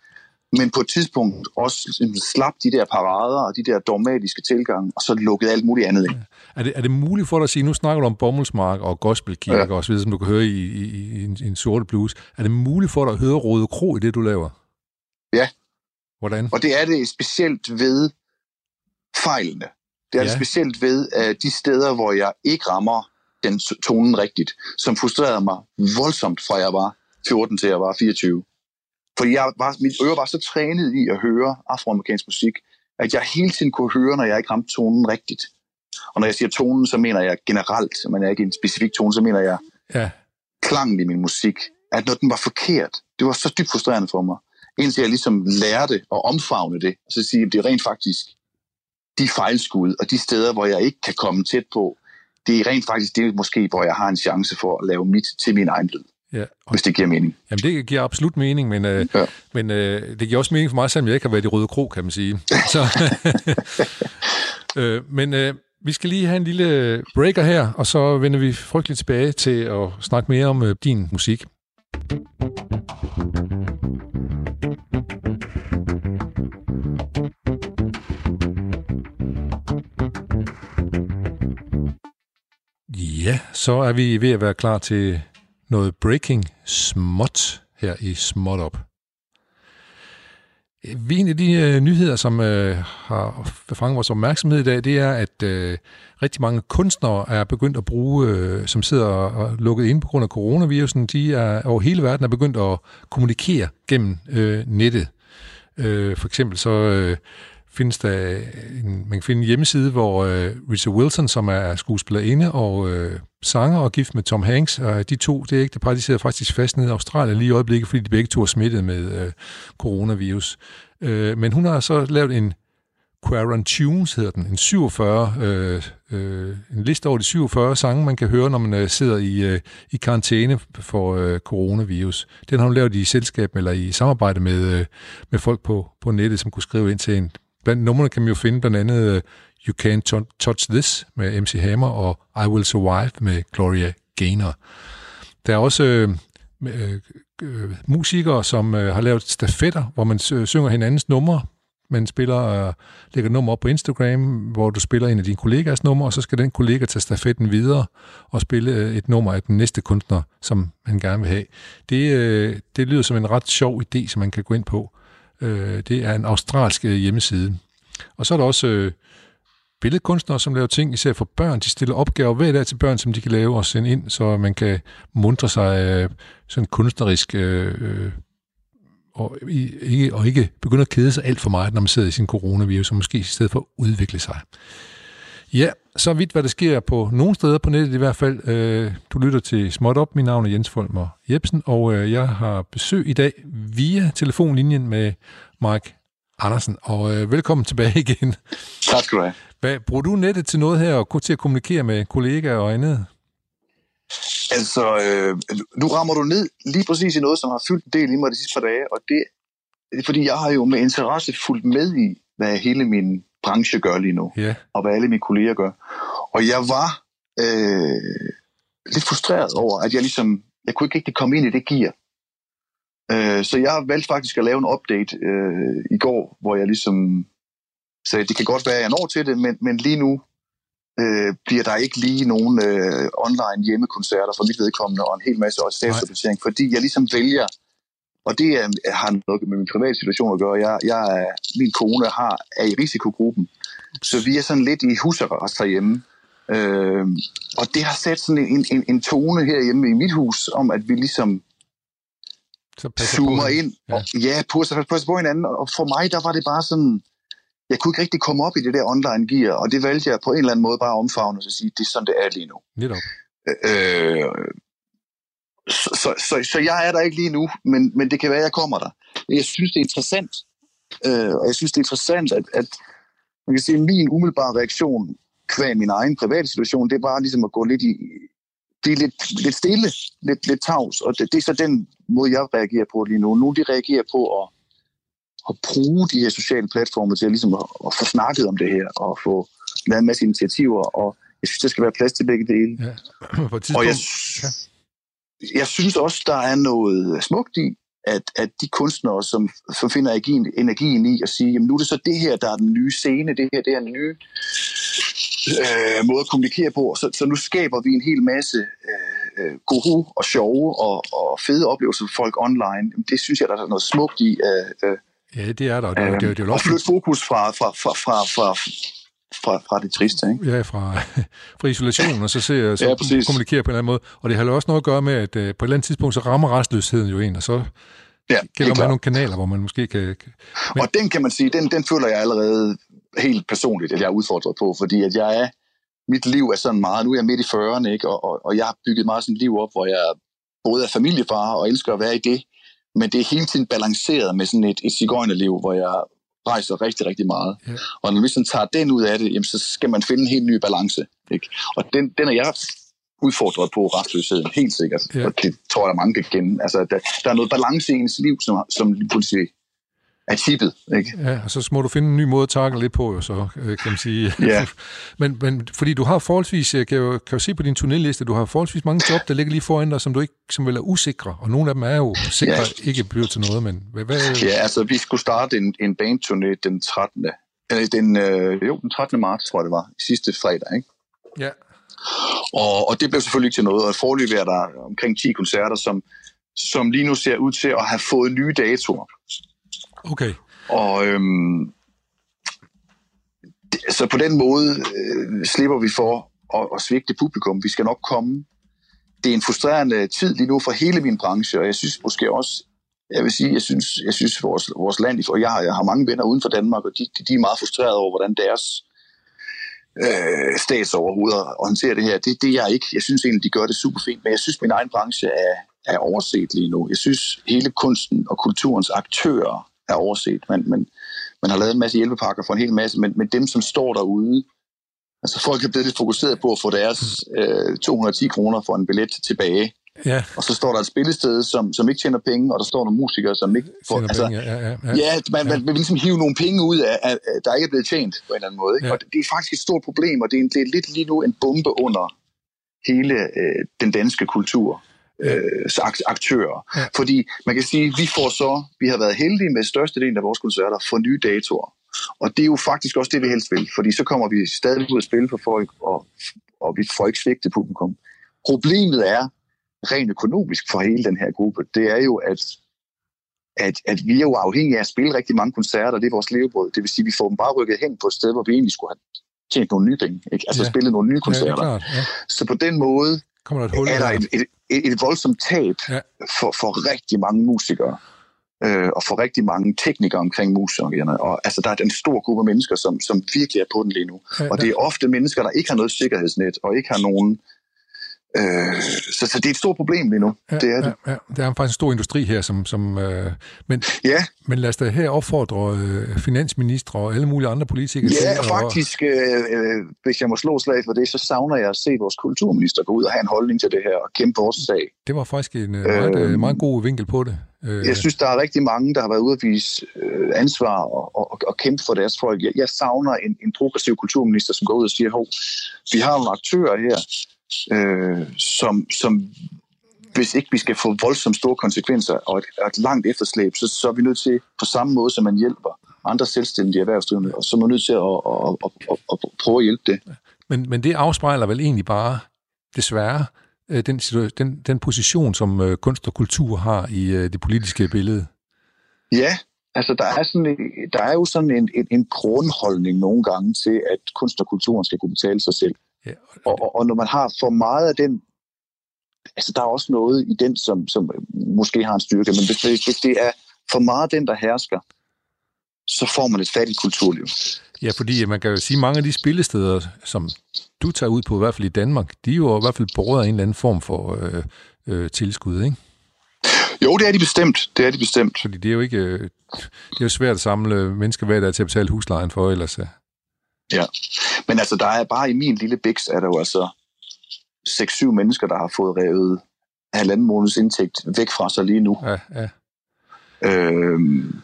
men på et tidspunkt også sådan slap de der parader og de der dogmatiske tilgange, og så lukkede alt muligt andet ind. Er det, er det muligt for dig at sige, nu snakker du om bomuldsmark og gospelkirke Ja. og så videre, som du kan høre i, i, i, en, i en sorte blues. Er det muligt for dig at høre Røde Kro i det, du laver? Ja. Hvordan? Og det er det specielt ved fejlene. Det er ja. det specielt ved uh, de steder, hvor jeg ikke rammer den tonen rigtigt, som frustrerede mig voldsomt fra jeg var 14 til jeg var 24. For jeg var, mit øre var så trænet i at høre afroamerikansk musik, at jeg hele tiden kunne høre, når jeg ikke ramte tonen rigtigt. Og når jeg siger tonen, så mener jeg generelt, men jeg ikke en specifik tone, så mener jeg Ja, klangen i min musik, at når den var forkert, det var så dybt frustrerende for mig. Indtil jeg ligesom lærte at omfavne det, og så sige, at det er rent faktisk de fejlskud, og de steder, hvor jeg ikke kan komme tæt på, det er rent faktisk det, måske, hvor jeg har en chance for at lave mit til min egen lyd, ja. Og, hvis det giver mening. jamen, det giver absolut mening, men, øh, Ja. men øh, det giver også mening for mig, selvom jeg ikke har været i Røde Kro, kan man sige. Så, øh, men øh, vi skal lige have en lille breaker her, og så vender vi frygteligt tilbage til at snakke mere om øh, din musik. Så er vi ved at være klar til noget breaking småt her i Småt Op. En af de øh, nyheder, som øh, har fanget vores opmærksomhed i dag, det er, at øh, rigtig mange kunstnere er begyndt at bruge, øh, som sidder og, og lukket ind på grund af coronavirusen, de er over hele verden er begyndt at kommunikere gennem øh, nettet. Øh, for eksempel så øh, findes der en, man kan finde en hjemmeside, hvor øh, Richard Wilson, som er skuespillerinde og øh, sanger og gift med Tom Hanks, og de to, det er ikke det par, de sidder faktisk fast nede i Australien lige i øjeblikket, fordi de begge to er smittet med øh, coronavirus. Øh, men hun har så lavet en Quarantunes hedder den, en 47, øh, øh, en liste over de 47 sange, man kan høre, når man øh, sidder i, øh, i karantæne for øh, coronavirus. Den har hun lavet i selskab eller i samarbejde med, øh, med folk på, på nettet, som kunne skrive ind til en. Blandt numrene kan man jo finde blandt andet uh, You Can't Touch This med MC Hammer og I Will Survive med Gloria Gaynor. Der er også øh, øh, øh, musikere, som øh, har lavet stafetter, hvor man synger hinandens numre man spiller, uh, lægger nummer op på Instagram, hvor du spiller en af dine kollegas numre, og så skal den kollega tage stafetten videre og spille uh, et nummer af den næste kunstner, som man gerne vil have. Det, uh, det lyder som en ret sjov idé, som man kan gå ind på. Øh, det er en australsk øh, hjemmeside. Og så er der også øh, billedkunstnere, som laver ting, især for børn. De stiller opgaver hver dag til børn, som de kan lave og sende ind, så man kan mundre sig øh, sådan kunstnerisk øh, øh og ikke, og ikke begynde at kede sig alt for meget, når man sidder i sin coronavirus, og måske i stedet for at udvikle sig. Ja, så vidt hvad der sker på nogle steder på nettet i hvert fald. Øh, du lytter til Småt Op. Mit navn er Jens Folmer Jebsen, og øh, jeg har besøg i dag via telefonlinjen med Mike Andersen. Og øh, velkommen tilbage igen. Tak skal du have. Hvad, bruger du nettet til noget her, og til at kommunikere med kollegaer og andet? Altså, øh, nu rammer du ned lige præcis i noget, som har fyldt en del i mig de sidste par dage, og det er fordi, jeg har jo med interesse fulgt med i, hvad hele min branche gør lige nu, yeah. og hvad alle mine kolleger gør. Og jeg var øh, lidt frustreret over, at jeg ligesom, jeg kunne ikke rigtig komme ind i det gear. Øh, så jeg valgte faktisk at lave en update øh, i går, hvor jeg ligesom sagde, det kan godt være, at jeg når til det, men, men lige nu, øh, bliver der ikke lige nogen øh, online hjemmekoncerter for mit vedkommende, og en hel masse også fordi jeg ligesom vælger, og det er, har noget med min private situation at gøre, jeg, jeg er, min kone har, er i risikogruppen, så vi er sådan lidt i husarrest herhjemme. Øh, og det har sat sådan en, en, en tone herhjemme i mit hus, om at vi ligesom så zoomer ind. Ja, og, ja på, på, på hinanden. Og for mig, der var det bare sådan, jeg kunne ikke rigtig komme op i det der online gear, og det valgte jeg på en eller anden måde bare at omfavne og sige, det er sådan, det er lige nu. Netop. Øh, så, så, så, så jeg er der ikke lige nu, men, men det kan være, at jeg kommer der. Jeg synes, det er interessant, øh, og jeg synes, det er interessant, at, at man kan sige, at min umiddelbare reaktion kvæg min egen private situation, det er bare ligesom at gå lidt i, det er lidt, lidt stille, lidt, lidt tavs, og det, det er så den måde, jeg reagerer på lige nu. Nu de reagerer på at at bruge de her sociale platforme til at, ligesom at, at få snakket om det her, og få lavet en masse initiativer, og jeg synes, der skal være plads til begge dele. Ja. På et og jeg, ja. Jeg synes også, der er noget smukt i, at, at de kunstnere, som, som finder energien, energien i at sige, jamen nu er det så det her, der er den nye scene, det her, det er den nye øh, måde at kommunikere på, så, så nu skaber vi en hel masse øh, øh gode og sjove og, og fede oplevelser for folk online. Det synes jeg, der er noget smukt i. Øh, øh, Ja, det er der. Det, øh, det, det, det og flytte fokus fra, fra, fra, fra, fra, fra, fra det triste, ikke? Ja, fra, fra isolationen, og så, ser, så ja, kommunikerer på en eller anden måde. Og det har jo også noget at gøre med, at uh, på et eller andet tidspunkt, så rammer restløsheden jo en, og så ja, gælder man nogle kanaler, hvor man måske kan... Men... Og den kan man sige, den, den føler jeg allerede helt personligt, at jeg er udfordret på, fordi at jeg er, mit liv er sådan meget, nu er jeg midt i 40'erne, ikke? Og, og, og jeg har bygget meget sådan et liv op, hvor jeg både er familiefar og elsker at være i det, men det er hele tiden balanceret med sådan et, et cigøjnerliv, hvor jeg rejser rigtig, rigtig meget. Ja. Og når vi sådan tager den ud af det, jamen, så skal man finde en helt ny balance. Ikke? Og den, den er jeg udfordret på restløsheden, helt sikkert. Ja. Og det tror jeg, der mange kan kende. Altså, der, der er noget balance i ens liv, som, som lige pludselig er chippet. Ikke? Ja, og så må du finde en ny måde at takle lidt på, jo, så øh, kan man sige. Ja. men, men fordi du har forholdsvis, jeg kan jo, kan jo se på din turnéliste, du har forholdsvis mange job, der ligger lige foran dig, som du ikke som vel er usikre, og nogle af dem er jo sikre ja. ikke bliver til noget, men hvad, hvad... Ja, altså vi skulle starte en, en bandturné den 13. Eller den, øh, jo, den 13. marts, tror jeg det var, sidste fredag, ikke? Ja. Og, og det blev selvfølgelig ikke til noget, og forløb er der omkring 10 koncerter, som, som lige nu ser ud til at have fået nye datoer. Okay. Og øhm, det, så på den måde øh, slipper vi for at, at svigte publikum. Vi skal nok komme. Det er en frustrerende tid lige nu for hele min branche, og jeg synes måske også jeg vil sige, jeg synes, jeg synes vores, vores land, og jeg, jeg har mange venner uden for Danmark, og de, de er meget frustrerede over, hvordan deres øh, statsoverhoveder håndterer det her. Det, det er jeg ikke. Jeg synes egentlig, de gør det super fint, men jeg synes, min egen branche er, er overset lige nu. Jeg synes, hele kunsten og kulturens aktører er overset. Man, man, man har lavet en masse hjælpepakker for en hel masse, men, men dem, som står derude, altså folk er blevet lidt fokuseret på at få deres øh, 210 kroner for en billet tilbage. Ja. Og så står der et spillested, som, som ikke tjener penge, og der står nogle musikere, som ikke får... Altså, penge, ja, ja, ja. ja, man, man vil ligesom hive nogle penge ud af, af, der ikke er blevet tjent på en eller anden måde. Ikke? Ja. Og det, det er faktisk et stort problem, og det er, en, det er lidt lige nu en bombe under hele øh, den danske kultur øh, ak- aktører. Ja. Fordi man kan sige, vi får så, vi har været heldige med størstedelen af vores koncerter for nye datoer. Og det er jo faktisk også det, vi helst vil, fordi så kommer vi stadig ud at spille for folk, og, og vi får ikke svigte publikum. Problemet er, rent økonomisk for hele den her gruppe, det er jo, at, at, at vi er jo afhængige af at spille rigtig mange koncerter, det er vores levebrød. Det vil sige, at vi får dem bare rykket hen på et sted, hvor vi egentlig skulle have tjent nogle nye penge, ikke? altså Ja. ja. spillet nogle nye ja, er koncerter. klart. Ja. Så på den måde Kommer der et hul er der et, et, et, et voldsomt tab ja. for, for rigtig mange musikere. Øh, og for rigtig mange teknikere omkring musikerne. Og altså, der er en stor gruppe mennesker, som, som virkelig er på den lige nu. Ja, Og det er ofte mennesker, der ikke har noget sikkerhedsnet, og ikke har nogen... Øh, så, så det er et stort problem lige nu. Ja, det er det. Ja, ja. Der er faktisk en stor industri her, som... som øh, men, Ja, men lad os da her opfordre øh, finansministre og alle mulige andre politikere ja til og faktisk, øh, øh, hvis jeg må slå slag for det, så savner jeg at se vores kulturminister gå ud og have en holdning til det her og kæmpe vores sag. Det var faktisk en øh, meget, øh, Øhm, meget god vinkel på det. Øh, Jeg synes, der er rigtig mange, der har været ude at vise øh, ansvar og, og, og kæmpe for deres folk. Jeg, jeg savner en, en progressiv kulturminister, som går ud og siger, hov, vi har nogle aktører her, øh, som, som hvis ikke vi skal få voldsomt store konsekvenser og et, et langt efterslæb, så, så er vi nødt til på samme måde, som man hjælper andre selvstændige erhvervsdrivende, og så er man nødt til at, at, at, at, at prøve at hjælpe det. Men, men det afspejler vel egentlig bare, desværre, øh, den, den, den position, som øh, kunst og kultur har i øh, det politiske billede. Ja, altså der er, sådan, der er jo sådan en, en, en grundholdning nogle gange til, at kunst og kulturen skal kunne betale sig selv. Ja, Og, og, og når man har for meget af den, altså der er også noget i den, som, som måske har en styrke, men hvis, hvis det er for meget af den, der hersker, så får man et fattigt kulturliv. ja, fordi man kan jo sige, at mange af de spillesteder, som du tager ud på, i hvert fald i Danmark, de er jo i hvert fald borget af en eller anden form for øh, øh, tilskud, ikke? Jo, det er de bestemt. Det er de bestemt. Fordi det er jo ikke... Øh, det er jo svært at samle mennesker hver dag til at betale huslejen for, ellers... Ja. Men altså, der er bare i min lille biks, er der jo altså 6-7 mennesker, der har fået revet halvanden måneds indtægt væk fra sig lige nu. Ja, ja. Øhm,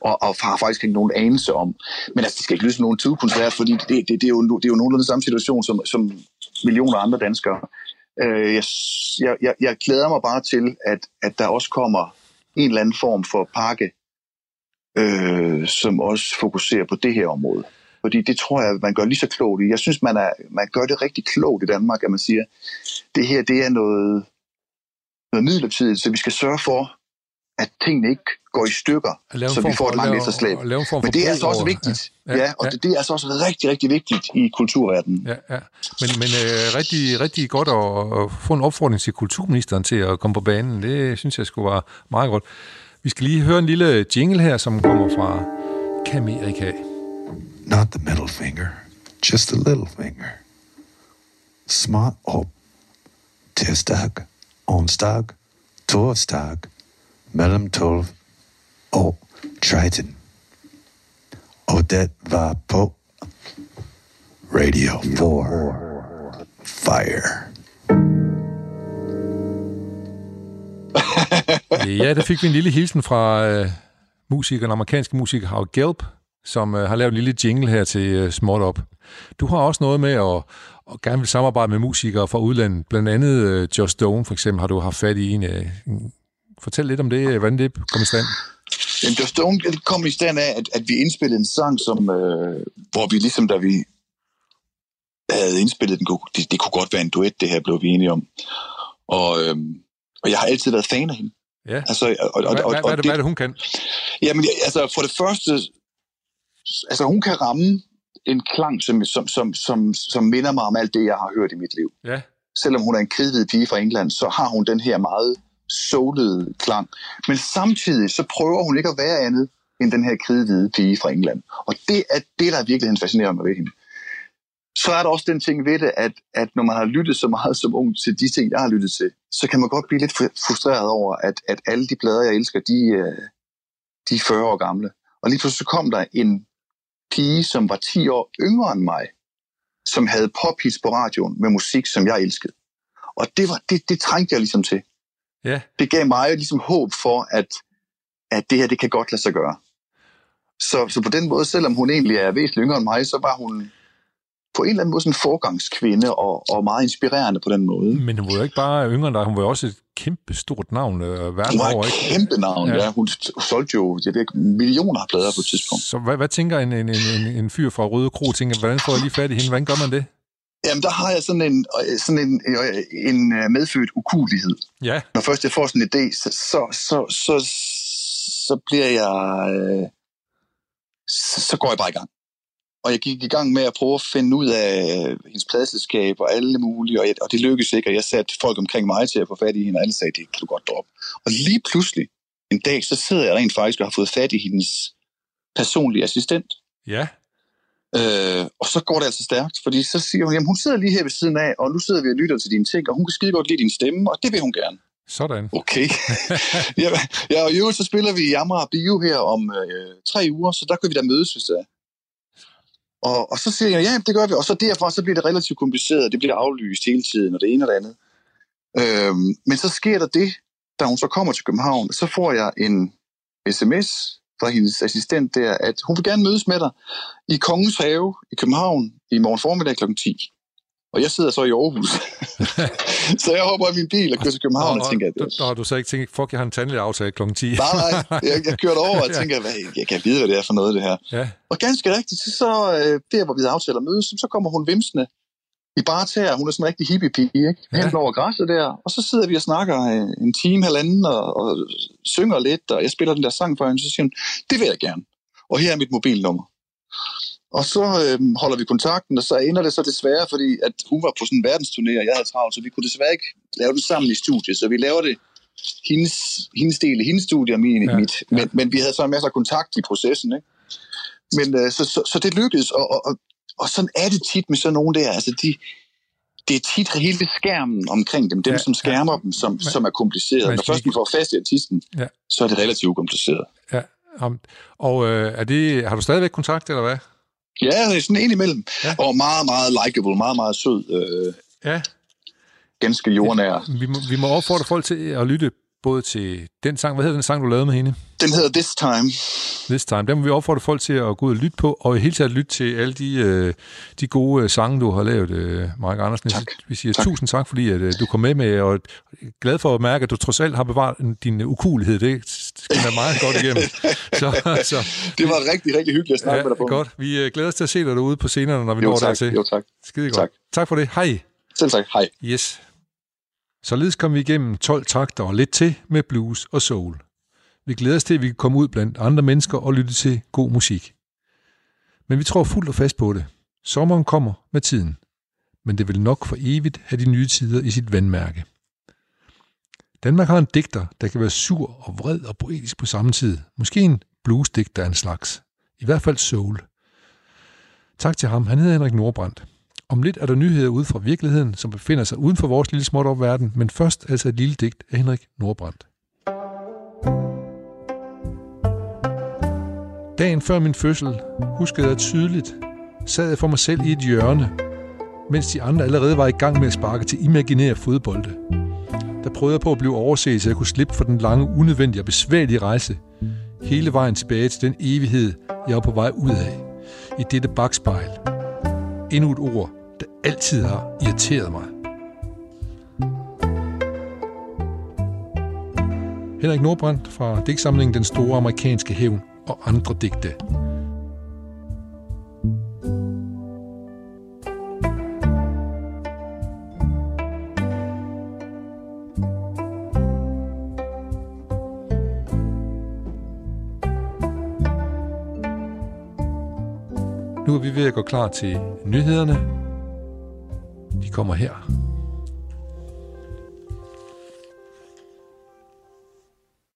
og, og har faktisk ikke nogen anelse om. Men altså, det skal ikke lyde som nogen tidkoncert, fordi det, det, det, er jo, det er jo nogenlunde samme situation som, som millioner andre danskere. Øh, jeg, jeg, jeg, jeg glæder mig bare til, at, at der også kommer en eller anden form for pakke, øh, som også fokuserer på det her område. Fordi det tror jeg, man gør lige så klogt i. Jeg synes, man, er, man gør det rigtig klogt i Danmark, at man siger, det her det er noget, noget midlertidigt, så vi skal sørge for, at tingene ikke går i stykker, så vi får et langt efterslæb. Men det er altså også vigtigt. Ja, Ja, ja, ja, og ja. Det, det er altså også rigtig, rigtig vigtigt i kulturverdenen. Ja, ja. Men, men øh, rigtig, rigtig godt at, at få en opfordring til kulturministeren til at komme på banen. Det synes jeg skulle være meget godt. Vi skal lige høre en lille jingle her, som kommer fra Kamerika. Not the middle finger, just the little finger. Smart op. Tirsdag, onsdag, torsdag, mellem 12 og 13. Og det var på Radio 4 Fire. Ja, der fik vi en lille hilsen fra øh, musikeren, amerikanske musiker Howard Gelb, som øh, har lavet en lille jingle her til øh, Småt Op. Du har også noget med at, at gerne vil samarbejde med musikere fra udlandet. Blandt andet øh, Joss Stone, for eksempel, har du haft fat i en. Øh, fortæl lidt om det, hvordan det kom i stand. Men Just Stone kom i stand af, at, at vi indspillede en sang, som, øh, hvor vi ligesom, da vi havde indspillet den, det, det kunne godt være en duet, det her blev vi enige om. Og, øh, og jeg har altid været fan af hende. Ja. Altså, og, og, Hvad, og, hvad, og hvad, er det, hvad er det, hun kan? Jamen, altså for det første, altså hun kan ramme en klang, som, som, som, som, som minder mig om alt det, jeg har hørt i mit liv. Ja, Selvom hun er en kridhvid pige fra England, så har hun den her meget soulede klang. Men samtidig så prøver hun ikke at være andet end den her kridhvide pige fra England. Og det er det, der virkelig fascinerer mig ved hende. Så er der også den ting ved det, at, at når man har lyttet så meget som ung til de ting, jeg har lyttet til, så kan man godt blive lidt frustreret over, at, at alle de plader, jeg elsker, de, øh, de er 40 år gamle. Og lige pludselig kom der en pige, som var 10 år yngre end mig, som havde pophits på radioen med musik, som jeg elskede. Og det, var, det, det trængte jeg ligesom til. Ja. Det gav mig ligesom håb for, at, at det her, det kan godt lade sig gøre. Så, så på den måde, selvom hun egentlig er væsentligt yngre end mig, så var hun på en eller anden måde sådan en forgangskvinde og, og meget inspirerende på den måde. Men hun var jo ikke bare yngre end dig, hun var jo også et kæmpe stort navn øh, verden over. Hun var et kæmpe navn, ja. ja. Hun solgte jo jeg ved, millioner af plader på et tidspunkt. Så hvad, hvad tænker en, en, en, en fyr fra Røde Kro? Tænker, hvordan får jeg lige fat i hende? Hvordan gør man det? Jamen, der har jeg sådan en, sådan en, en øh, medfødt ukulighed. Ja. Når først jeg får sådan en idé, så, så, så, så, så bliver jeg... Øh, så, så går jeg bare i gang. Og jeg gik i gang med at prøve at finde ud af hendes pladselskab og alle mulige, og, jeg, og det lykkedes ikke, og jeg satte folk omkring mig til at få fat i hende, og alle sagde, det kan du godt droppe. Og lige pludselig, en dag, så sidder jeg rent faktisk og har fået fat i hendes personlige assistent. Ja. Øh, og så går det altså stærkt, fordi så siger hun, jamen hun sidder lige her ved siden af, og nu sidder vi og lytter til dine ting, og hun kan skide godt lide din stemme, og det vil hun gerne. Sådan. Okay. ja, ja, og i øvrigt så spiller vi i Amager Bio her om øh, tre uger, så der kan vi da mødes, hvis det er. Og, og så siger jeg, ja, det gør vi. Og så derfor så bliver det relativt kompliceret. Det bliver aflyst hele tiden, og det ene og det andet. Øhm, men så sker der det, da hun så kommer til København, så får jeg en sms fra hendes assistent der, at hun vil gerne mødes med dig i Kongens Have i København i morgen formiddag kl. 10. Og jeg sidder så i Aarhus. så jeg hopper i min bil og kører til København og, og tænker... At, du, og du så ikke tænkt, fuck, jeg har en tandlig aftale kl. 10. nej, nej, jeg, jeg kørte over og tænker, hvad, jeg kan vide, hvad det er for noget, det her. Ja. Og ganske rigtigt, så, så øh, der, hvor vi havde aftalt at mødes, så kommer hun vimsende i bare tæer. Hun er sådan en rigtig hippie-pige, ikke? Ja. Hen over græsset der, og så sidder vi og snakker øh, en time, halvanden, og, og synger lidt, og jeg spiller den der sang for hende, så siger hun, det vil jeg gerne. Og her er mit mobilnummer. Og så øh, holder vi kontakten, og så ender det så desværre, fordi at hun var på sådan en verdensturné, og jeg havde travlt, så vi kunne desværre ikke lave det sammen i studiet. Så vi laver det hendes, hendes del i hendes studie og min, ja, mit. Men, ja. men vi havde så masser af kontakt i processen. Ikke? Men øh, så, så, så det lykkedes, og, og, og, og sådan er det tit med sådan nogen der. Altså de, det er tit hele skærmen omkring dem, dem ja, som skærmer ja. dem, som, men, som er kompliceret. Når først vi får fast i artisten, ja. så er det relativt kompliceret. Ja, og øh, er det, har du stadigvæk kontakt, eller hvad? Ja, det er sådan en imellem. Ja. Og meget, meget likable, meget, meget sød. Øh, ja. Ganske jordnær. Vi må, vi må opfordre folk til at lytte både til den sang, hvad hedder den sang, du lavede med hende? Den hedder This Time. This Time. Den må vi opfordre folk til at gå ud og lytte på, og i hele taget lytte til alle de, øh, de gode øh, sange, du har lavet, øh, Mark Andersen. Tak. Vi siger tak. tusind tak, fordi at, øh, du kom med med, og glad for at mærke, at du trods alt har bevaret din ukulighed. Det skal meget godt igennem. Så, så, det var rigtig, rigtig hyggeligt at snakke ja, med dig på. Godt. Vi øh, glæder os til at se dig derude på scenerne, når vi jo, når tak. dertil. Jo, tak. Skide godt. Tak. tak for det. Hej. Selv tak. Hej. Yes. Således kom vi igennem 12 takter og lidt til med blues og soul. Vi glæder os til, at vi kan komme ud blandt andre mennesker og lytte til god musik. Men vi tror fuldt og fast på det. Sommeren kommer med tiden. Men det vil nok for evigt have de nye tider i sit vandmærke. Danmark har en digter, der kan være sur og vred og poetisk på samme tid. Måske en bluesdigter af en slags. I hvert fald soul. Tak til ham. Han hedder Henrik Nordbrandt. Om lidt er der nyheder ude fra virkeligheden, som befinder sig uden for vores lille småt opverden, men først altså et lille digt af Henrik Nordbrandt. Dagen før min fødsel huskede jeg tydeligt, sad jeg for mig selv i et hjørne, mens de andre allerede var i gang med at sparke til imaginære fodbolde. Der prøvede jeg på at blive overset, så jeg kunne slippe for den lange, unødvendige og besværlige rejse, hele vejen tilbage til den evighed, jeg var på vej ud af, i dette bagspejl. Endnu et ord, der altid har irriteret mig. Henrik Nordbrandt fra digtsamlingen Den Store Amerikanske Hævn og andre digte. Nu er vi ved at gå klar til nyhederne. De kommer her.